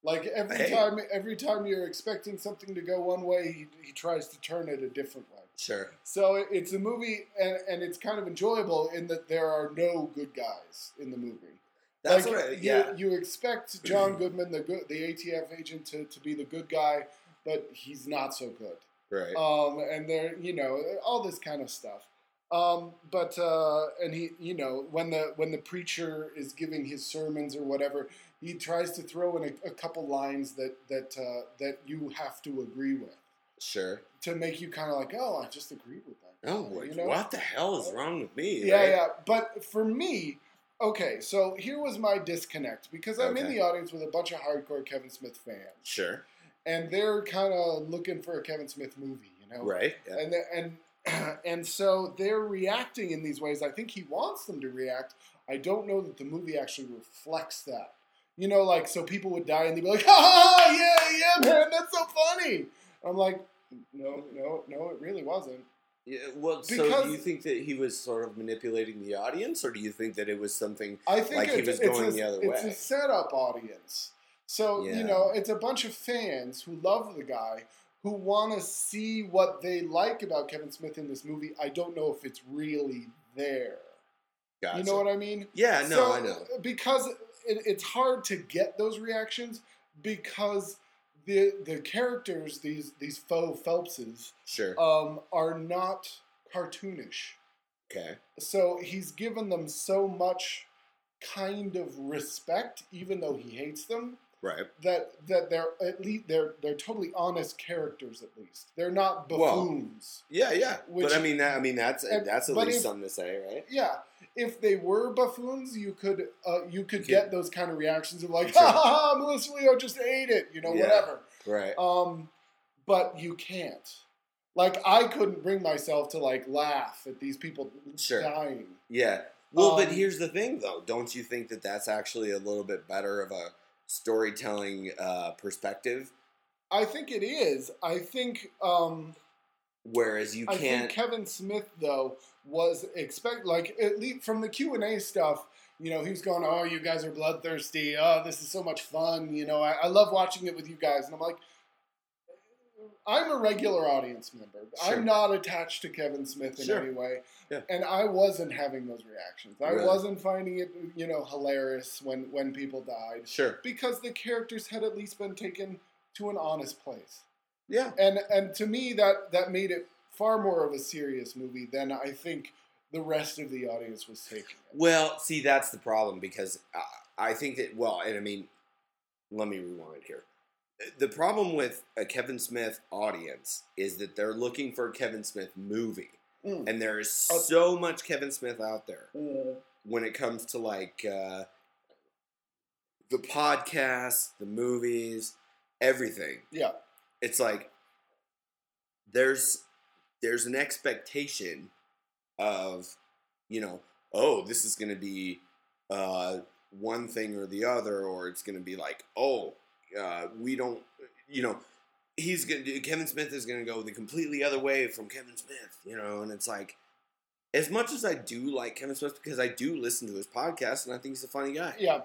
Like every Hey. time, every time you're expecting something to go one way, he, he tries to turn it a different way. sure. So it's a movie, and, and it's kind of enjoyable in that there are no good guys in the movie. That's like. I, you, yeah. you expect John Goodman, the good, the ATF agent, to, to be the good guy, but he's not so good. Right. Um, and there, you know, all this kind of stuff. Um, but uh, and he, you know, when the when the preacher is giving his sermons or whatever, he tries to throw in a, a couple lines that that uh, that you have to agree with sure. to make you kind of like, oh, I just agree with that. Oh, guy," like, you know? what the hell is wrong with me? Yeah, right? yeah. But for me, okay, so here was my disconnect because I'm in the audience with a bunch of hardcore Kevin Smith fans, Sure. and they're kind of looking for a Kevin Smith movie, you know? Right. Yeah. And the- and and so they're reacting in these ways. I think he wants them to react. I don't know that the movie actually reflects that. You know, like so people would die and they'd be like, "Ha yeah, yeah, man, that's so funny." I'm like, no, no, no, it really wasn't. Yeah, well, so do Because- you think that he was sort of manipulating the audience, or do you think that it was something? I think Like he was going a, the other it's way. a setup audience. So Yeah. you know, it's a bunch of fans who love the guy who want to see what they like about Kevin Smith in this movie. I don't know if it's really there. Gotcha. You know what I mean? Yeah, no, So, I know. Because it, it's hard to get those reactions because the the characters, these these faux Phelpses, Sure. um, are not cartoonish. okay. So he's given them so much kind of respect, even though he hates them, Right. that that they're at least they're they're totally honest characters. At least they're not Well, buffoons. Yeah, yeah. Which- but I mean, that, I mean, that's and- that's at least if- something to say, right? Yeah, if they were buffoons, you could uh, you could You get those kind of reactions of like, ha ha ha, Melissa Leo just ate it, you know, Yeah. whatever. Right. Um, but you can't. Like I couldn't bring myself to like laugh at these people Sure. dying. Yeah. Well, but Um, here's the thing, though. Don't you think that that's actually a little bit better of a storytelling uh, perspective? I think it is. I think. Um, Whereas you can't. think Kevin Smith though was expect like at least from the Q and A stuff. You know, he was going, "Oh, you guys are bloodthirsty. Oh, this is so much fun. You know, I, I love watching it with you guys." And I'm like, I'm a regular audience member. Sure. I'm not attached to Kevin Smith in Sure. any way, Yeah. and I wasn't having those reactions. I Really? wasn't finding it, you know, hilarious when when people died sure. because the characters had at least been taken to an honest place Yeah. and and to me that that made it far more of a serious movie than I think the rest of the audience was taking it. Well, see, that's the problem because I, I think that, well, and I mean, let me rewind here. The problem with a Kevin Smith audience is that they're looking for a Kevin Smith movie. Mm. And there is Oh. so much Kevin Smith out there when it comes to like uh, the podcasts, the movies, everything. Yeah, It's like there's there's an expectation of you know oh this is going to be uh, one thing or the other or it's going to be like oh uh, we don't you know he's going to Kevin Smith is going to go the completely other way from Kevin Smith you know and it's like as much as I do like Kevin Smith because I do listen to his podcast and I think he's a funny guy yeah,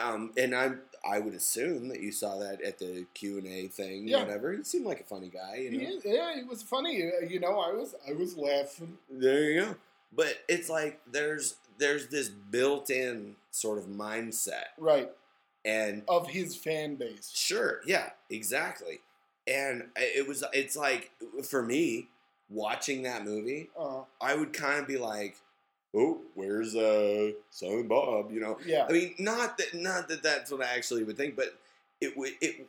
um, and I I would assume that you saw that at the Q and A thing, Yeah. whatever. He seemed like a funny guy, you he is- yeah. It was funny. Uh, You know, I was I was laughing. There you go. But it's like there's there's this built-in sort of mindset, Right and of his fan base. sure, yeah, exactly. And it was it's like for me watching that movie, Uh, I would kind of be like, "Oh, where's uh Silent Bob?" You know. yeah. I mean, not that not that that's what I actually would think, but it would it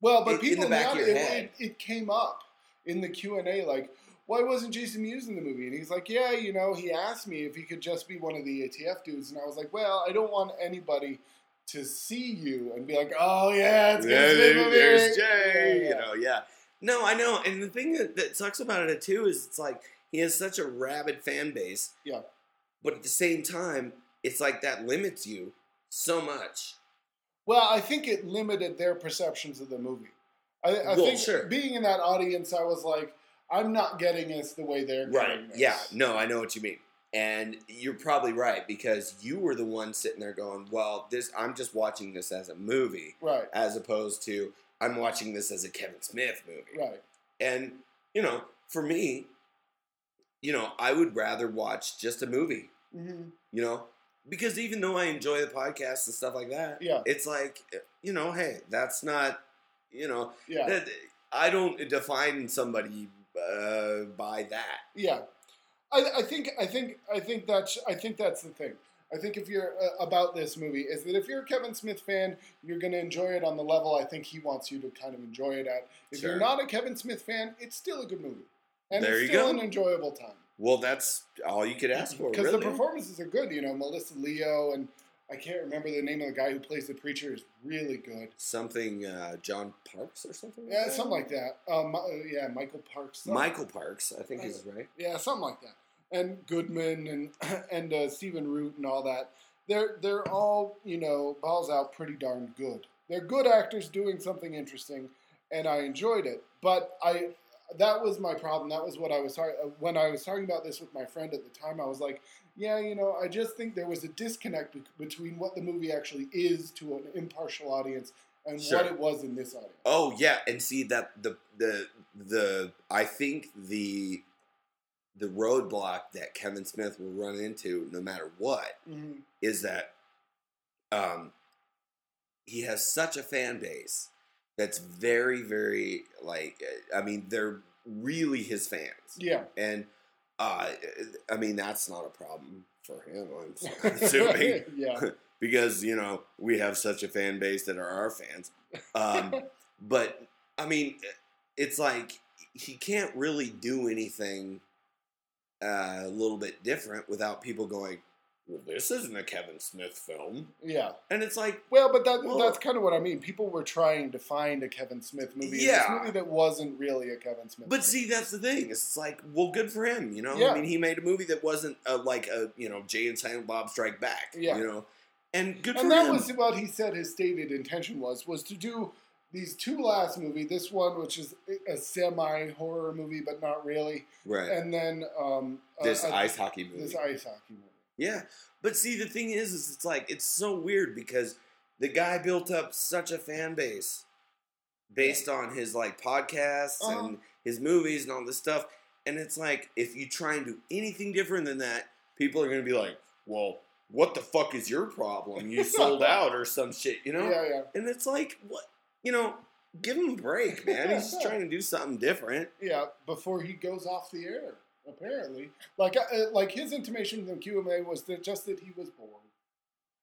Well, but in- in the back it, head. it, it came up in the Q and A like. Why wasn't Jason Mewes in the movie? And he's like, yeah, you know, he asked me if he could just be one of the ATF dudes, and I was like, well, I don't want anybody to see you and be like, oh yeah, it's yeah, gonna there- there's Jay. Yeah, yeah. You know, yeah. No, I know. And the thing that, that sucks about it too is it's like he has such a rabid fan base. Yeah. But at the same time, it's like that limits you so much. Well, I think it limited their perceptions of the movie. I, I Well, think sure. being in that audience, I was like, I'm not getting this the way they're Right. getting this. Yeah. No, I know what you mean. And you're probably right because you were the one sitting there going, "Well, this I'm just watching this as a movie Right. as opposed to I'm watching this as a Kevin Smith movie." Right. And, you know, for me, you know, I would rather watch just a movie, hmm you know, because even though I enjoy the podcast and stuff like that, Yeah. it's like you know, hey, that's not you know, Yeah, that- I don't define somebody uh, by that. yeah. I, I think I think I think that's I think that's the thing. I think if you're uh, about this movie is that if you're a Kevin Smith fan, you're going to enjoy it on the level I think he wants you to kind of enjoy it at. If Sure. you're not a Kevin Smith fan, it's still a good movie, and There it's still go. an enjoyable time. Well, that's all you could ask for, because really. the performances are good. You know, Melissa Leo and I can't remember the name of the guy who plays the preacher is really good. Something uh, John Parks or something. like Yeah, that? something like that. Um, uh, yeah, Michael Parks. something- Michael Parks, I think is right. Yeah, something like that. And Goodman and and uh, Stephen Root and all that. They're they're all you know balls out pretty darn good. They're good actors doing something interesting, and I enjoyed it. But I that was my problem. That was what I was talking when I was talking about this with my friend at the time. I was like, yeah, you know, I just think there was a disconnect be- between what the movie actually is to an impartial audience and Sure. what it was in this audience. Oh yeah, and see that the the the I think the the roadblock that Kevin Smith will run into, no matter what, Mhm. is that um, he has such a fan base that's very, very like I mean they're really his fans, Yeah. and uh, I mean that's not a problem for him. I'm assuming yeah. because you know we have such a fan base that are our fans. Um, but I mean, it's like he can't really do anything uh, a little bit different without people going, "Well, this isn't a Kevin Smith film," Yeah. and it's like, Well, but that, Well- that's kind of what I mean. People were trying to find a Kevin Smith movie. Yeah. This movie that wasn't really a Kevin Smith. but movie. see, that's the thing. It's like, well, good for him, you know. Yeah. I mean, he made a movie that wasn't a, like a you know Jay and Silent Bob Strike Back, Yeah. you know, and good and that him. was what he said his stated intention was was to do these two last movie. This one, which is a semi horror movie, but not really, right. and then um, a- this a- ice hockey movie. this ice hockey movie. Yeah, but see, the thing is, is it's like it's so weird because the guy built up such a fan base based on his like podcasts Uh-huh. and his movies and all this stuff, and it's like if you try and do anything different than that, people are gonna be like, "Well, what the fuck is your problem? You sold out or some shit," you know? Yeah, yeah, And it's like, what, you know? Give him a break, man. He's just trying to do something different. yeah. Before he goes off the air, apparently, like uh, like his intimation in the Q and A was that just that he was bored.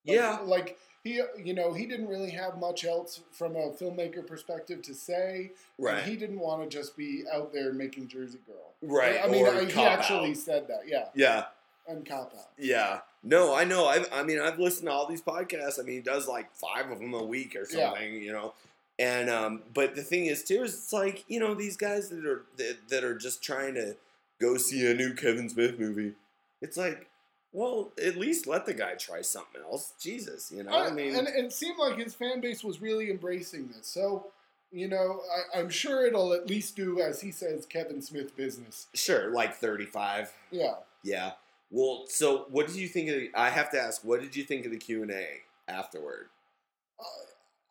Like- Yeah. like he, you know, he didn't really have much else from a filmmaker perspective to say. and Right. he didn't want to just be out there making Jersey Girl. Right, I mean, or I- he actually Out. said that. Yeah, yeah. and cop out. Yeah. No, I know. I, I mean, I've listened to all these podcasts. I mean, he does like five of them a week or Yeah. something, you know. And um, but the thing is too is it's like you know these guys that are that, that are just trying to go see a new Kevin Smith movie. It's like, well, at least let the guy try something else. Jesus, you know. I, I- mean, and it seemed like his fan base was really embracing this. So, you know, I, I'm sure it'll at least do, as he says, Kevin Smith business. sure, like thirty-five. Yeah. Yeah. Well, so what did you think of? The, I have to ask, what did you think of the Q and A afterward?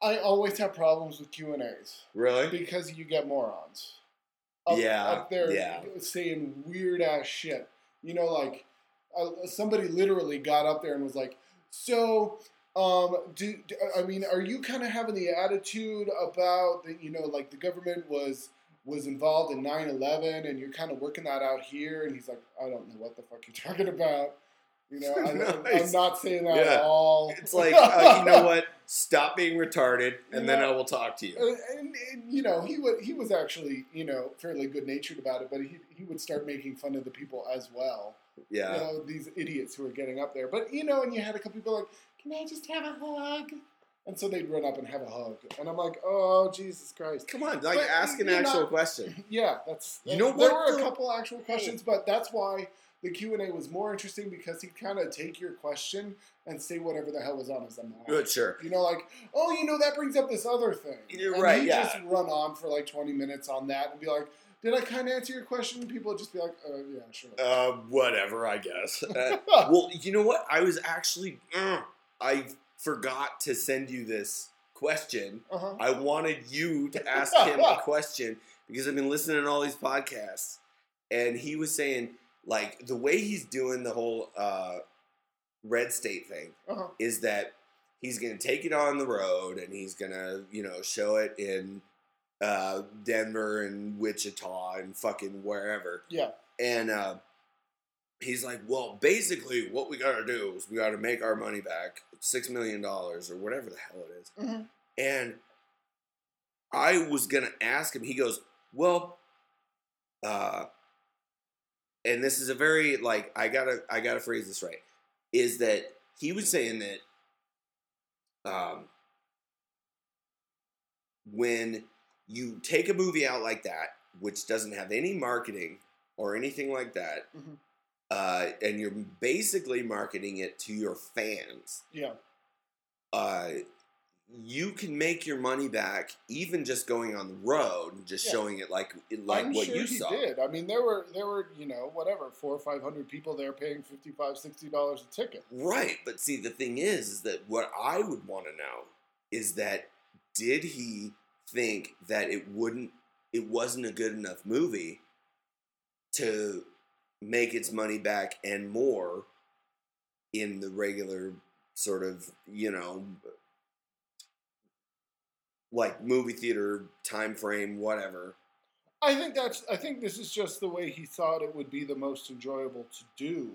I always have problems with Q and A's Really? because you get morons. Up, Yeah, up there yeah. saying weird ass shit. You know, like uh, somebody literally got up there and was like, "So, um, do, do I mean, are you kind of having the attitude about that? You know, like the government was was involved in 9-11 and you're kind of working that out here?" And he's like, "I don't know what the fuck you're talking about." You know, I, I'm Nice. not saying that Yeah. at all. It's like, uh, you know what? Stop being retarded, and then. I will talk to you. Uh, and, and, you know he would he was actually you know fairly good natured about it, but he he would start making fun of the people as well. Yeah. You know these idiots who are getting up there. But you know, and you had a couple people like, "Can I just have a hug?" And so they'd run up and have a hug, and I'm like, "Oh Jesus Christ!" Come on, like But ask an actual not- question. Yeah, that's You know There what, were a couple actual questions, but that's why the Q and A was more interesting because he'd kind of take your question and say whatever the hell was on his mind. Good, sure. You know, like, oh, you know, that brings up this other thing. You're and right, he'd yeah. just run on for like 20 minutes on that and be like, did I kind of answer your question? People would just be like, uh, yeah, sure. Uh, whatever, I guess. Uh, well, you know what? I was actually, uh, I forgot to send you this question. uh-huh. I wanted you to ask him a question because I've been listening to all these podcasts, and he was saying like the way he's doing the whole uh, Red State thing Uh-huh. is that he's going to take it on the road and he's going to, you know, show it in uh, Denver and Wichita and fucking wherever. Yeah. And uh, he's like, well, basically, what we got to do is we got to make our money back, $6 million or whatever the hell it is. Mhm. And I was going to ask him, he goes, well, uh, and this is a very like I gotta I gotta phrase this right is that he was saying that um, when you take a movie out like that, which doesn't have any marketing or anything like that, Mhm. uh, and you're basically marketing it to your fans, Yeah. uh, you can make your money back even just going on the road and just Yeah. showing it like like I'm what sure you he saw. did. I mean, there were there were you know whatever four or five hundred people there paying 55 60 dollars a ticket. Right, but see, the thing is, is that what I would want to know is that did he think that it wouldn't, it wasn't a good enough movie to make its money back and more in the regular sort of, you know, like movie theater time frame, whatever. I think that's. I think this is just the way he thought it would be the most enjoyable to do.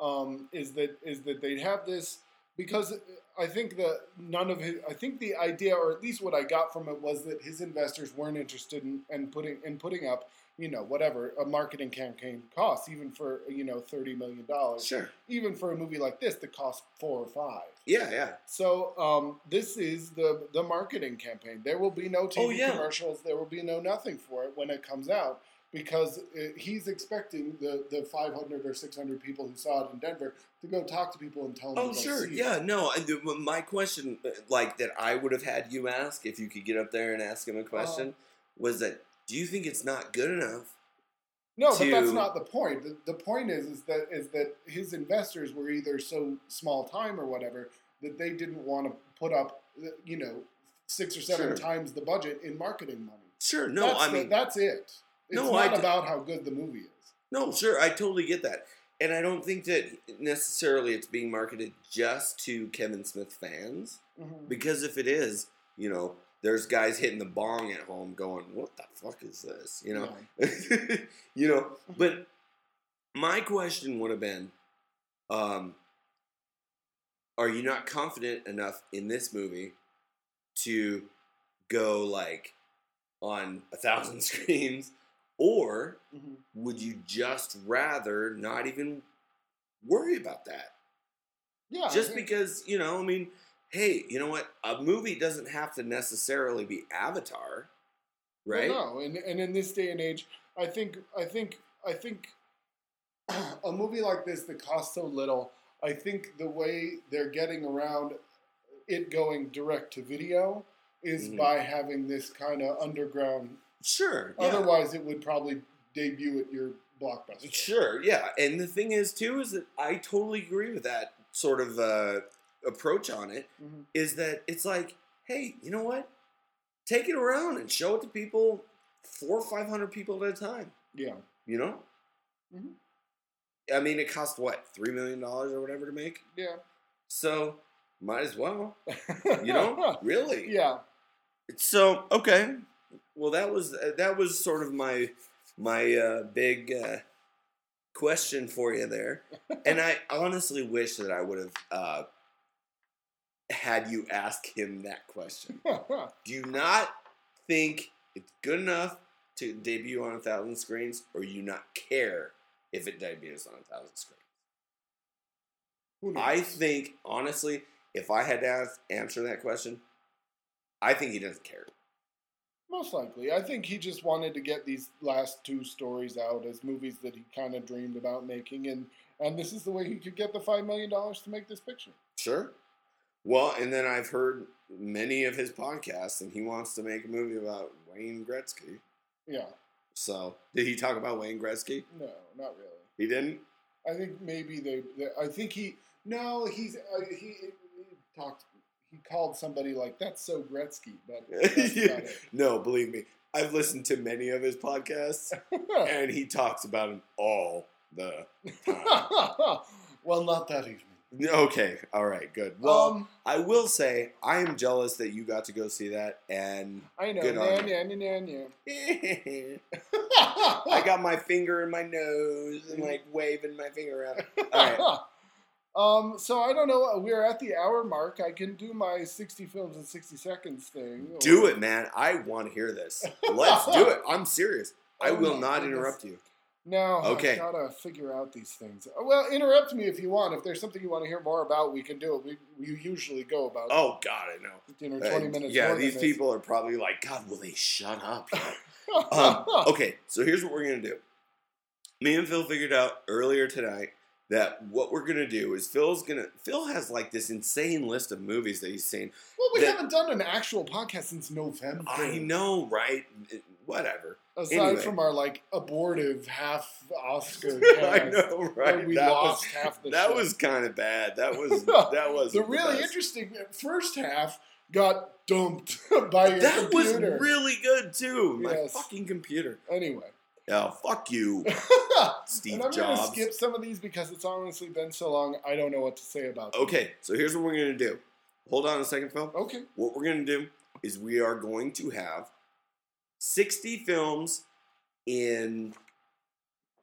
Um, is that is that they'd have this because I think that none of his. I think the idea, or at least what I got from it, was that his investors weren't interested in, in putting in putting up, you know, whatever a marketing campaign costs, even for you know thirty million dollars. Sure. Even for a movie like this that costs four or five. Yeah, yeah. So um, this is the the marketing campaign. There will be no TV Oh, yeah. commercials. There will be no nothing for it when it comes out because it, he's expecting the the 500 or 600 people who saw it in Denver to go talk to people and tell them. Oh, sure. see it. Yeah, no. My question, uh, like that, I would have had you ask if you could get up there and ask him a question, was that do you think it's not good enough? No, but that's not the point. The, the point is is that is that his investors were either so small time or whatever that they didn't want to put up, you know, six or seven Sure. times the budget in marketing money. Sure. No, that's I the- mean, that's it. It's No, not d- about how good the movie is. no, sure. I totally get that. And I don't think that necessarily it's being marketed just to Kevin Smith fans. Mhm. Because if it is, you know, there's guys hitting the bong at home going, what the fuck is this? You know? Yeah. you know, but my question would have been, um, are you not confident enough in this movie to go like on a thousand screens, or Mhm. would you just rather not even worry about that? Yeah, just because you know, I mean, hey, you know what? A movie doesn't have to necessarily be Avatar, Well, right? no, and and in this day and age, I think I think I think a movie like this that costs so little, I think the way they're getting around it going direct to video is Mhm. by having this kind of underground. Sure. yeah. Otherwise, it would probably debut at your blockbuster. Sure, yeah. And the thing is, too, is that I totally agree with that sort of uh, approach on it. Is Mhm. that it's like, hey, you know what? Take it around and show it to people, four or five hundred people at a time. Yeah. You know? Mhm. I mean, it cost what three million dollars or whatever to make. Yeah. So might as well. You know? really? yeah. So okay, well that was uh, that was sort of my my uh, big uh, question for you there, and I honestly wish that I would have uh, had you ask him that question. Do you not think it's good enough to debut on a thousand screens, or you not care if it debuts on a thousand screens? I think honestly, if I had to ask, answer that question, I think he doesn't care. Most likely. I think he just wanted to get these last two stories out as movies that he kind of dreamed about making, and and this is the way he could get the five million dollars to make this picture. Sure. Well, and then I've heard many of his podcasts, and he wants to make a movie about Wayne Gretzky. Yeah. So, did he talk about Wayne Gretzky? No, not really. He didn't. I think maybe they. they I think he. No, he's uh, he, he talked. He called somebody like that's so Gretzky, but about no, believe me, I've listened to many of his podcasts, and he talks about him all the time. well, not that evening. Okay, all right, good. Well, um, I will say I am jealous that you got to go see that, and I know. good Nah, nah, nah, I got my finger in my nose and like waving my finger around. All right. Um, so I don't know. We're at the hour mark. I can do my sixty films in sixty seconds thing. Do it, man. I want to hear this. Let's do it. I'm serious. I Oh will my not goodness. interrupt you. No, Okay. I gotta figure out these things. Uh, Well, interrupt me if you want. If there's something you want to hear more about, we can do it. We, we usually go about Oh God, I know. you know Uh, twenty minutes. yeah, these people are probably like, God, will they shut up? um, okay, so here's what we're gonna do. Me and Phil figured out earlier tonight that what we're gonna do is Phil's gonna Phil has like this insane list of movies that he's seen. well, we that- haven't done an actual podcast since November. I know, right? Whatever. Aside Anyway. from our like abortive half Oscar, I know, right? We that lost was half the that show. was kind of bad. That was that was the really best. interesting first half got dumped by your That was really good too. My Yes. fucking computer. anyway. Yeah, fuck you, Steve and I'm gonna skip some of these because it's honestly been so long. I don't know what to say about them. Okay, so here's what we're gonna do. Hold on a second, Phil. Okay. What we're gonna do is we are going to have 60 films in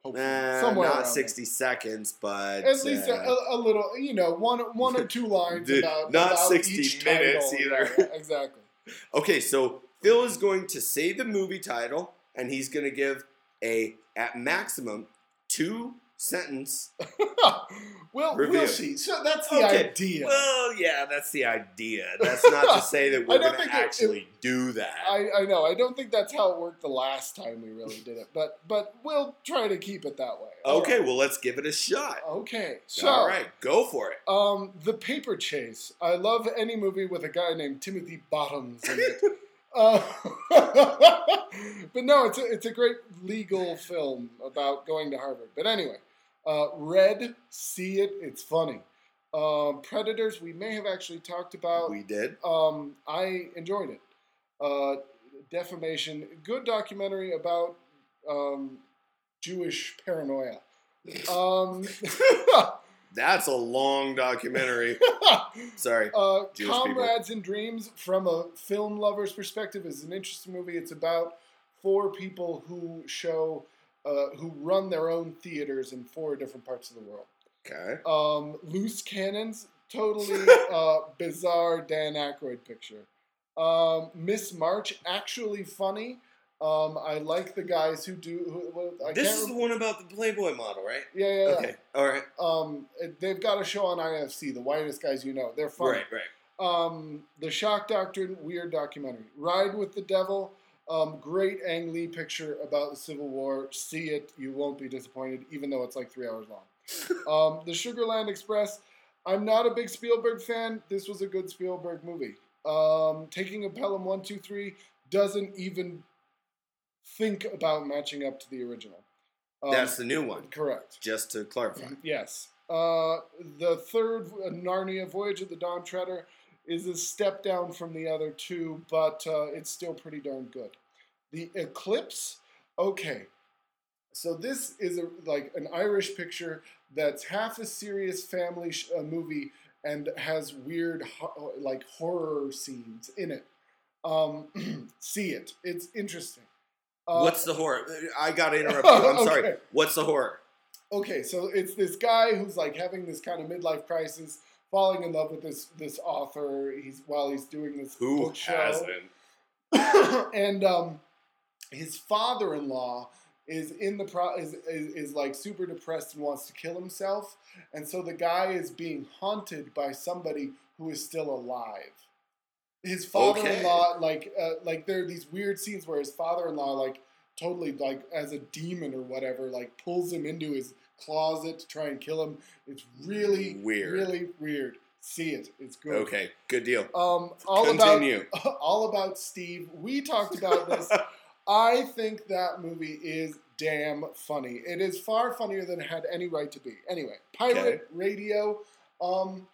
Hopefully. uh, Somewhere not 60 seconds, but At least uh, a, a little, you know, one one or two lines Dude, about not about 60 each minutes title. either. Yeah, yeah, exactly. Okay, so Phil is going to say the movie title, and he's going to give a at maximum two sentence. well, we'll see. So that's the Okay, idea. Well, yeah, that's the idea. That's not to say that we're going to it- actually do that. I, I know. I don't think that's how it worked the last time we really did it, but but we'll try to keep it that way. Okay, right. well, let's give it a shot. Okay. So, All right, go for it. um, the Paper Chase. I love any movie with a guy named Timothy Bottoms in it. Uh, but no, it's a, it's a great legal film about going to Harvard. But anyway, uh, Red, see it, it's funny. Um, Predators, we may have actually talked about. We did. Um, I enjoyed it. Uh, Defamation, good documentary about um, Jewish paranoia. Um, That's a long documentary. Sorry. uh, Comrades in Dreams, from a film lover's perspective, is an interesting movie. It's about four people who show, uh, who run their own theaters in four different parts of the world. Okay. Um, Loose Cannons, totally uh, bizarre Dan Aykroyd picture. Um, Miss March, actually funny. Um, I like the guys who do. Who, who- I This is the one about the Playboy model, right? yeah, yeah, yeah. Okay. All right. Um, they've got a show on IFC, the whitest guys you know. They're funny. Right, right. Um, the Shock Doctrine, weird documentary. Ride with the Devil, um, great Ang Lee picture about the Civil War. See it, you won't be disappointed, even though it's like three hours long. um, the Sugarland Express. I'm not a big Spielberg fan. This was a good Spielberg movie. Um, Taking a Pelham One Two Three doesn't even think about matching up to the original. Um, That's the new one, correct. just to clarify. Yes. Uh, the third uh, Narnia Voyage of the Dawn Treader is a step down from the other two, but uh, it's still pretty darn good. The Eclipse, okay. So this is a, like an Irish picture that's half a serious family sh- uh, movie and has weird ho- like horror scenes in it. Um, see it; it's interesting. Uh, What's the horror? I gotta interrupt you. I'm sorry. What's the horror? okay, so it's this guy who's like having this kind of midlife crisis, falling in love with this this author. He's while he's doing this Who book show, hasn't? and um, his father-in-law is in the pro is, is is like super depressed and wants to kill himself, and so the guy is being haunted by somebody who is still alive. His father-in-law, like, uh, like there are these weird scenes where his father-in-law, like, totally, like, as a demon or whatever, like, pulls him into his closet to try and kill him. It's really Weird. really weird. See it. It's good. Okay, good deal. Um, all Continue. about all about Steve. We talked about this. I think that movie is damn funny. It is far funnier than it had any right to be. Anyway, Pirate Okay. Radio, um,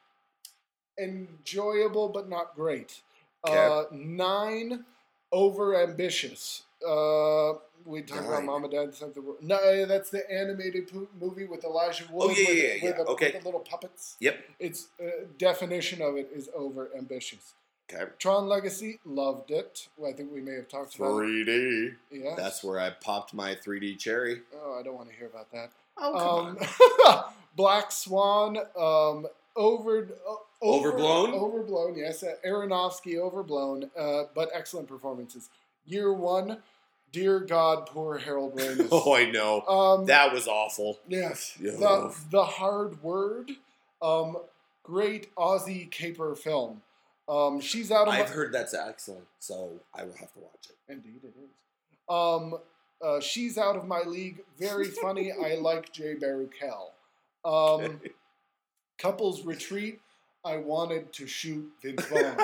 enjoyable but not great. Okay. Uh, nine, over ambitious. Uh, we talked about. Mom and Dad Save the World. No, that's the animated movie with Elijah Wood. Oh, yeah, with, yeah, with yeah, the, okay. with the little puppets. Yep. Its uh, definition of it is over ambitious. Okay. Tron Legacy, loved it. Well, I think we may have talked about 3D. Yeah. That's where I popped my 3D cherry. Oh, I don't want to hear about that. Oh, come um, Black Swan, um, over, uh, over- Overblown? overblown. Yes, uh, Aronofsky, overblown, uh, but excellent performances. Year one, dear God, poor Harold Ramis. oh, I know. um, That was awful. yes, the the hard word. Um, great Aussie caper film. Um, she's out of I've my, heard that's excellent, so I will have to watch it. Indeed, it is. Um, uh, she's out of my league. Very funny. I like Jay Baruchel. Um, couples retreat. I wanted to shoot Vince Vaughn.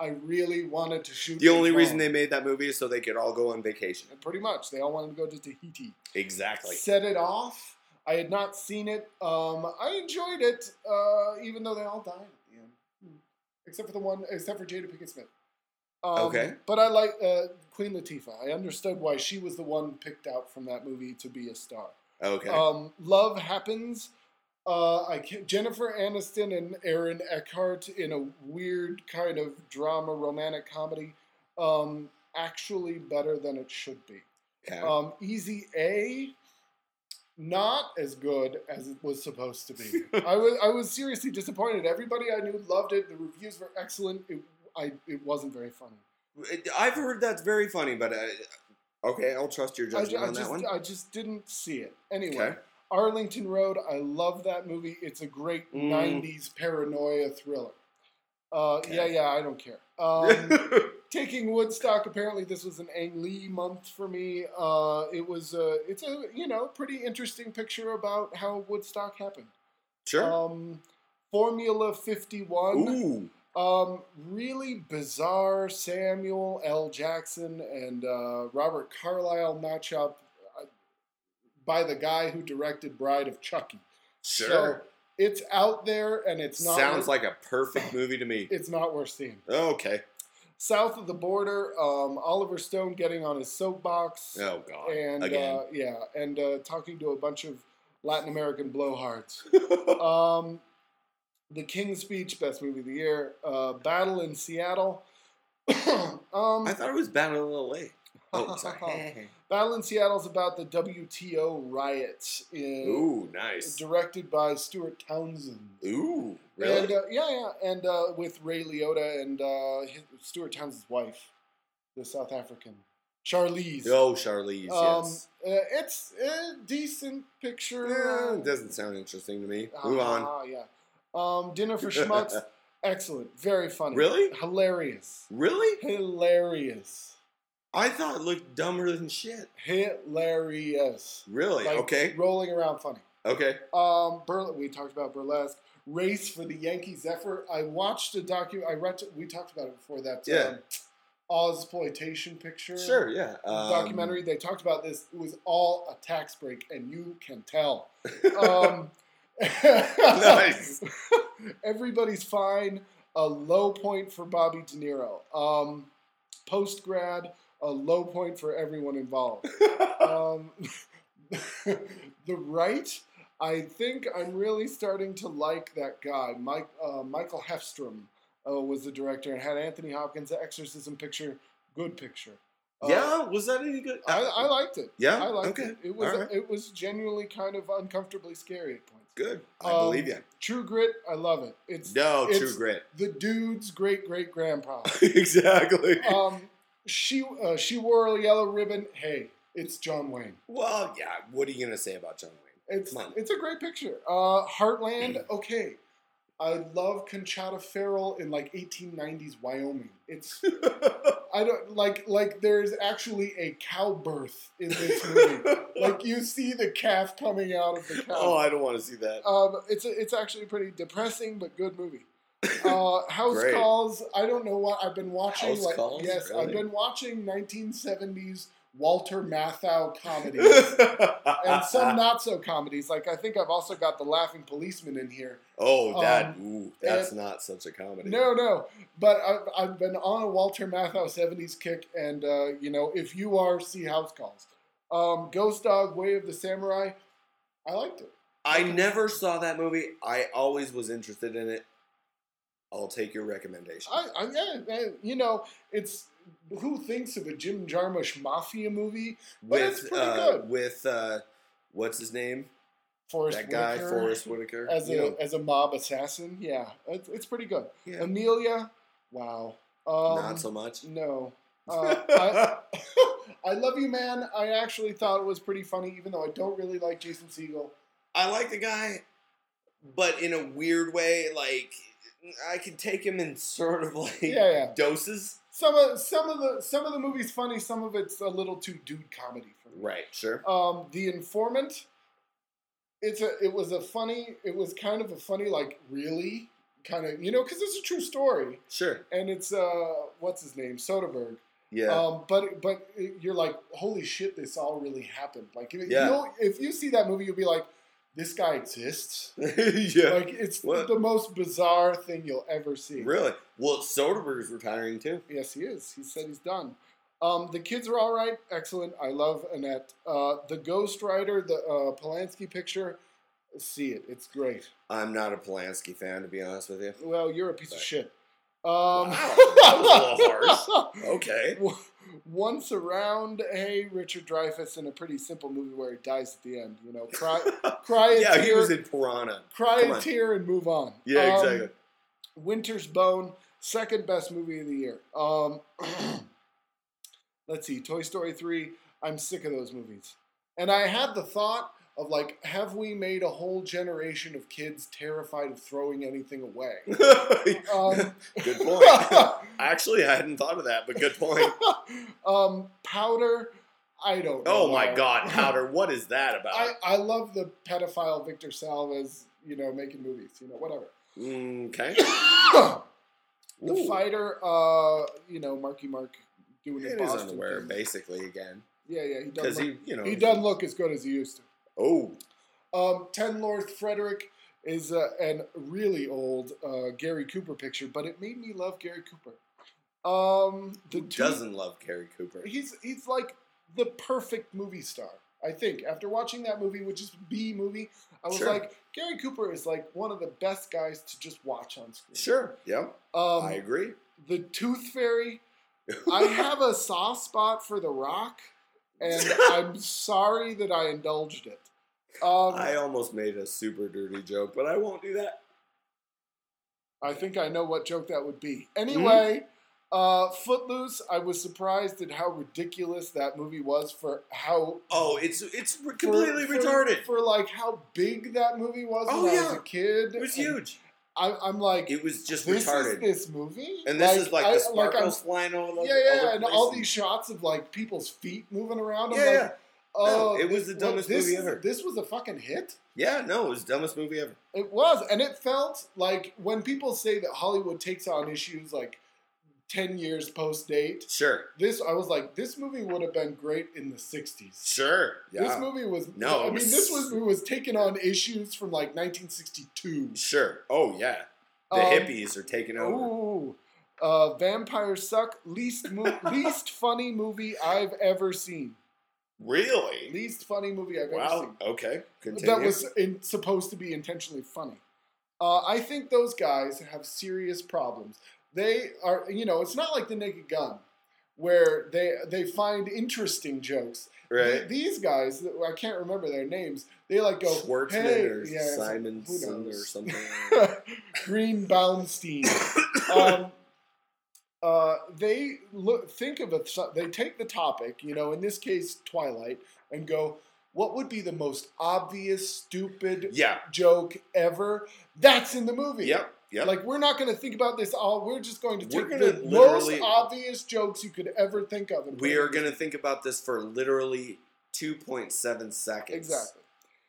I really wanted to shoot. the only Vince reason they made that movie is so they could all go on vacation. And pretty much they all wanted to go to Tahiti. Exactly. Set it off. I had not seen it. Um, I enjoyed it, uh, even though they all died at the end, Hmm. except for the one, except for Jada Pinkett Smith. Um, Okay. But I like uh, Queen Latifah. I understood why she was the one picked out from that movie to be a star. Okay. Um, Love Happens. Uh, I can, Jennifer Aniston and Aaron Eckhart in a weird kind of drama romantic comedy. Um, actually better than it should be. Um, Easy A, not as good as it was supposed to be. I was I was seriously disappointed. Everybody I knew loved it. The reviews were excellent. It, I it wasn't very funny. I've heard that's very funny, but uh, okay, I'll trust your judgment ju- I on just that one. I just didn't see it. Anyway, Okay. Arlington Road. I love that movie. It's a great Mm. '90s paranoia thriller. Uh, Okay. Yeah, yeah, I don't care. Um, taking Woodstock. Apparently, this was an Ang Lee month for me. Uh, it was a, it's a you know pretty interesting picture about how Woodstock happened. sure. Um, Formula Fifty One. Ooh. Um, really bizarre Samuel L. Jackson and uh, Robert Carlyle matchup by the guy who directed Bride of Chucky. Sure. So it's out there and it's not. Sounds worth, like a perfect movie to me. it's not worth seeing. Okay. South of the border, um, Oliver Stone getting on his soapbox Oh God. and Again. uh, yeah, and uh, talking to a bunch of Latin American blowhards. Um, the King's Speech, best movie of the year. Uh, Battle in Seattle. um, I thought it was Battle in L.A. Oh, sorry. Battle in Seattle is about the WTO riots, in, Ooh, nice. directed by Stuart Townsend. Ooh, really? And uh, yeah, yeah, and uh, with Ray Liotta and uh, his, Stuart Townsend's wife, the South African Charlize. oh, Charlize. um, yes. uh, it's a decent picture. Eh, it doesn't sound interesting to me. Move on. Ah, yeah. Um, Dinner for Schmucks, excellent, very funny. Really? Hilarious. Really? Hilarious. I thought it looked dumber than shit. Hilarious. Really? Like, okay. Rolling around funny. Okay. Um, we talked about burlesque. Race for the Yankee Zephyr. I watched a docu. I read. We talked about it before that. Yeah. Um, Ozploitation picture. Sure. Yeah. Um, documentary. They talked about this. It was all a tax break, and you can tell. Um, Nice. Everybody's fine. A low point for Bobby De Niro. Um, Post grad, a low point for everyone involved. Um, the right, I think I'm really starting to like that guy. Mike, uh, Michael Håfström uh, was the director and had Anthony Hopkins' The Exorcism picture. Good picture. Uh, yeah. Was that any good? I, I liked it. Yeah? I liked Okay. it. It was right. it was genuinely kind of uncomfortably scary at points. Good. I Um, believe you. True Grit, I love it. It's No, it's True Grit. the dude's great great grandpa. exactly. um, she uh, she wore a yellow ribbon. Hey, it's John Wayne. well, yeah. What are you gonna say about John Wayne? It's it's a great picture. Uh, Heartland, okay. I love Conchata Ferrell in like 1890s Wyoming. It's I don't like like there's actually a cow birth in this movie. like you see the calf coming out of the cow. oh, I don't want to see that. Um, it's a, it's actually a pretty depressing but good movie. Uh, House Great. Calls. I don't know what I've been watching. House like Calls? yes, I've been watching 1970s Walter Matthau comedies and some not so comedies. Like I think I've also got the Laughing Policeman in here. oh, that Um, ooh, that's and- not such a comedy. No, no, but I've, I've been on a Walter Matthau '70s kick, and uh, you know, if you are, see House Calls, um, Ghost Dog, Way of the Samurai. I liked it. I never saw that movie. I always was interested in it. I'll take your recommendation. I, I yeah, yeah, you know, it's who thinks of a Jim Jarmusch mafia movie? but it's with pretty uh, good. with uh, what's his name? Forest that guy, Whitaker Forest Whitaker. as a know, as a mob assassin. Yeah, it's, it's pretty good. yeah, Amelia, wow. Um, not so much. No. Uh, I, I love you, man. I actually thought it was pretty funny, even though I don't really like Jason Segel. I like the guy, but in a weird way. Like I can take him in sort of like Yeah, yeah. doses. Some of some of the some of the movie's funny. Some of it's a little too dude comedy for me. Right. Sure. Um, the Informant. It's a. It was a funny. It was kind of a funny, like really kind of you know because it's a true story, Sure. and it's uh what's his name Soderbergh. Yeah. Um, but but you're like, holy shit, this all really happened. Like, if, Yeah. you'll, if you see that movie, you'll be like, this guy exists. yeah. Like, it's What? the most bizarre thing you'll ever see. really? Well, Soderbergh's retiring too. Yes, he is. He said he's done. Um, the kids are all right. Excellent. I love Annette. Uh, the Ghost Writer, the uh, Polanski picture. See it. It's great. I'm not a Polanski fan, to be honest with you. Well, you're a piece of shit. Um, Wow, that was a little Okay. Once around, hey, Richard Dreyfuss in a pretty simple movie where he dies at the end. You know, cry, cry a yeah, tear, he was in Piranha. cry come a on. tear, and move on. Yeah, Um, exactly. Winter's Bone, second best movie of the year. Um, let's see, Toy Story 3. I'm sick of those movies. And I had the thought of like, have we made a whole generation of kids terrified of throwing anything away? Um, good point. Actually, I hadn't thought of that, but good point. um, Powder, I don't know. Oh my God, Powder! What is that about? I, I love the pedophile Victor Salvas, you know, making movies, you know, whatever. okay. the Ooh. fighter, uh, you know, Marky Mark doing In the his Boston underwear, thing. basically again, Yeah, yeah, he because doesn't. He, you know, he doesn't look as good as he used to. Oh, Um, Ten North Frederick is uh, an really old uh, Gary Cooper picture, but it made me love Gary Cooper. Um, the who doesn't love Gary Cooper? He's he's like the perfect movie star. I think after watching that movie, which is B movie, I was Sure. like, Gary Cooper is like one of the best guys to just watch on screen. Sure. Yeah, Um, I agree. the Tooth Fairy. I have a soft spot for The Rock, and I'm sorry that I indulged it. Um, I almost made a super dirty joke, but I won't do that. I think I know what joke that would be. Anyway, uh, Footloose. I was surprised at how ridiculous that movie was for how Oh, it's it's for- completely for- retarded. for like how big that movie was Oh, when I was a kid. It was And huge. I, I'm like, It was just this retarded. is this movie, and this is like I- the sparkles I'm- flying all over. yeah, yeah, the and place all these shots of like people's feet moving around. I'm Yeah, like, yeah. oh, No, it was the dumbest this movie is- ever. This was a fucking hit. Yeah, no, it was the dumbest movie ever. It was, and it felt like when people say that Hollywood takes on issues like ten years post date. Sure, This I was like, this movie would have been great in the '60s. sure. Yeah, This movie was No, I mean, was- this was was taking on issues from like 1962. sure. Oh yeah, the Um, hippies are taking over. Ooh, uh, vampires suck. Least mo- least funny movie I've ever seen. Really? Least funny movie I've ever Wow. seen. Okay. Continue. That was in, supposed to be intentionally funny. Uh, I think those guys have serious problems. They are, you know, it's not like the Naked Gun, where they they find interesting jokes. right. Th- These guys, I can't remember their names. They like go Schwartzman hey, or yeah, Simonson or something. Green Bounstein. um, uh, they look think of it. They take the topic, you know, in this case, Twilight, and go, "What would be the most obvious, stupid yeah. joke ever?" That's in the movie. Yep. Yep. Like we're not going to think about this all. We're just going to We're take the most obvious jokes you could ever think of. we are going to think about this for literally 2.7 seconds. exactly.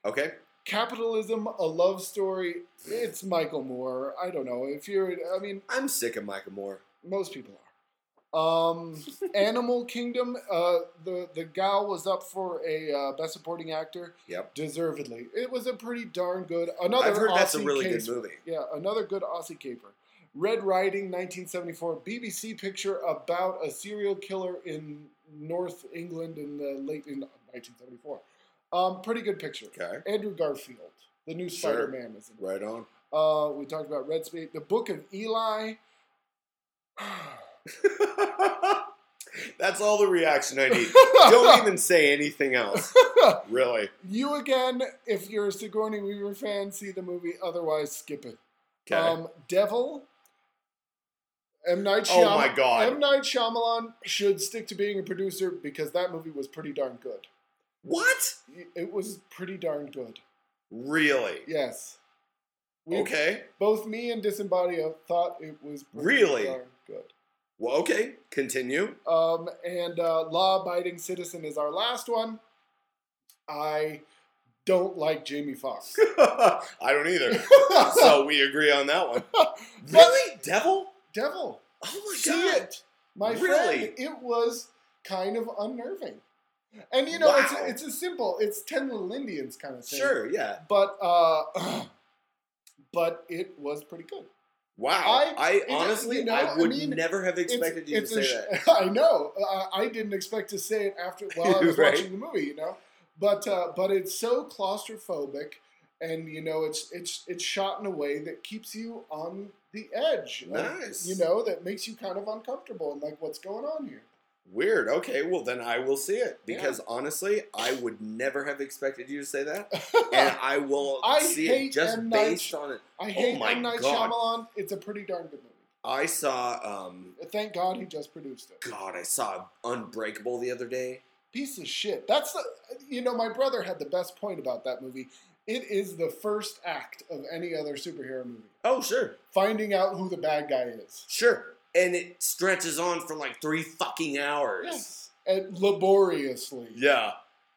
Okay. Capitalism, a love story. It's Michael Moore. I don't know if you're. I mean, I'm sick of Michael Moore. most people Um, Animal Kingdom. Uh, the the gal was up for a uh, best supporting actor, Yep. deservedly. It was a pretty darn good. Another I've heard that's a really case- good movie. Yeah, another good Aussie caper. Red Riding, 1974, BBC picture about a serial killer in North England in the late in 1974. Um, pretty good picture. Okay. Andrew Garfield, the new Sure. Spider-Man, is in. it. Right on. Uh, we talked about Red Space, the Book of Eli. That's all the reaction I need. Don't even say anything else. Really. you again, if you're a Sigourney Weaver fan, see the movie. Otherwise, skip it. Okay. Um, Devil. M Night Oh my God. M Night Shyamalan should stick to being a producer because that movie was pretty darn good. what? It was pretty darn good. Really? Yes. We, Okay. Both me and Disembodied thought it was pretty Really? darn good. Well, okay. Continue. Um, and uh, Law Abiding Citizen is our last one. I don't like Jamie Foxx. I don't either. So we agree on that one. Really? Devil? Devil, Oh my see god. it, my Really? friend. It was kind of unnerving, and you know it's Wow. it's a simple. It's Ten Little Indians kind of thing. Sure, yeah. but uh, but it was pretty good. Wow. I- I, honestly, you know, I would I mean, never have expected you to say a that. I know. Uh, I didn't expect to say it after while I was Right. watching the movie. You know, but uh, but it's so claustrophobic, and you know it's it's it's shot in a way that keeps you on the edge. of- Nice. you know that makes you kind of uncomfortable and like what's going on here. Weird. Okay, well then I will see it because honestly, I would never have expected you to say that, and I will I see it just M. Night based on it. I hate Oh my M Night God. Shyamalan. It's a pretty darn good movie. I saw, um, Thank God he just produced it. God, I saw Unbreakable the other day. Piece of shit. That's the. You know, my brother had the best point about that movie. It is the first act of any other superhero movie. Oh, sure, Finding out who the bad guy is. sure, and it stretches on for like three fucking hours. Yes. And laboriously. Yeah.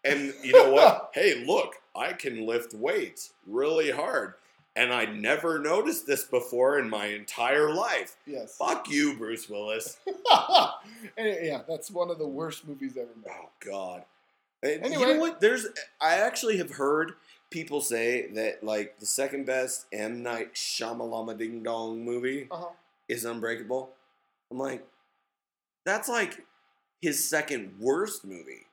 And you know what? hey, look, I can lift weights really hard. And I never noticed this before in my entire life. Yes. Fuck you, Bruce Willis. And, yeah, that's one of the worst movies ever made. Oh God. And you know what? There's I actually have heard people say that like the second best M Night Shyamalama Ding Dong movie Uh-huh. is Unbreakable. I'm like, that's like his second worst movie.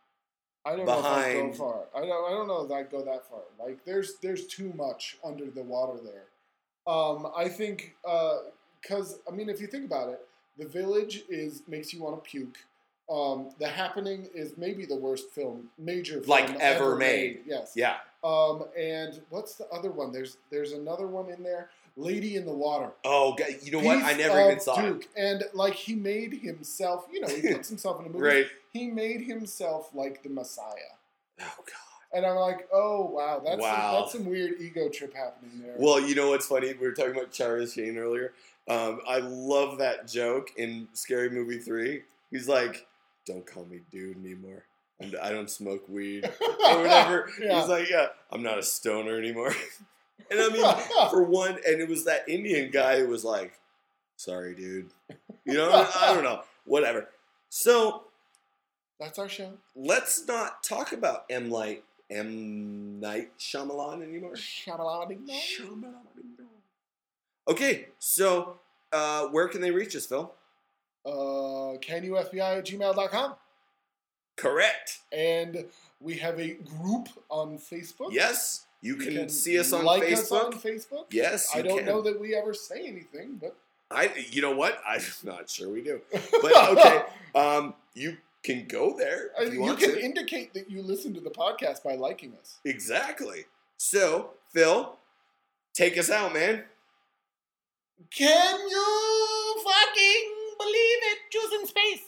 I don't know if I'd go far. I don't. I don't know if I'd go that far. Like, there's there's too much under the water there. Um, I think because I mean, if you think about it, the village is makes you want to puke. Um, the happening is maybe the worst film, major film Like ever made. Yes. Yeah. Um, and what's the other one? There's there's another one in there. Lady in the Water. Oh, God, you know what? I never of even saw it. Duke. And like he made himself, you know, he puts himself in a movie. Right. He made himself like the Messiah. Oh God. And I'm like, oh wow, that's Wow. Some, that's some weird ego trip happening there. Well, you know what's funny? We were talking about Charles Sheen earlier. Um, I love that joke in Scary Movie Three. He's like, "Don't call me dude anymore. I'm, I don't smoke weed or whatever." Yeah. He's like, "Yeah, I'm not a stoner anymore." and I mean, for one, and it was that Indian guy who was like, "Sorry, dude." You know, I don't know, whatever. So that's our show. let's not talk about M. Light M. Night Shyamalan anymore. Shabalala-ding-dong. Okay, so uh, where can they reach us, Phil? Uh, canufbi at gmail.com. Correct. And we have a group on Facebook. Yes, you can, can see us on like Facebook. Us on Facebook. Yes, I don't can. know that we ever say anything, but I, you know what? I'm not sure we do. But okay, um, you can go there. Uh, you, you can to. indicate that you listen to the podcast by liking us. Exactly. So, Phil, take us out, man. Can you fucking believe it? Choosing space.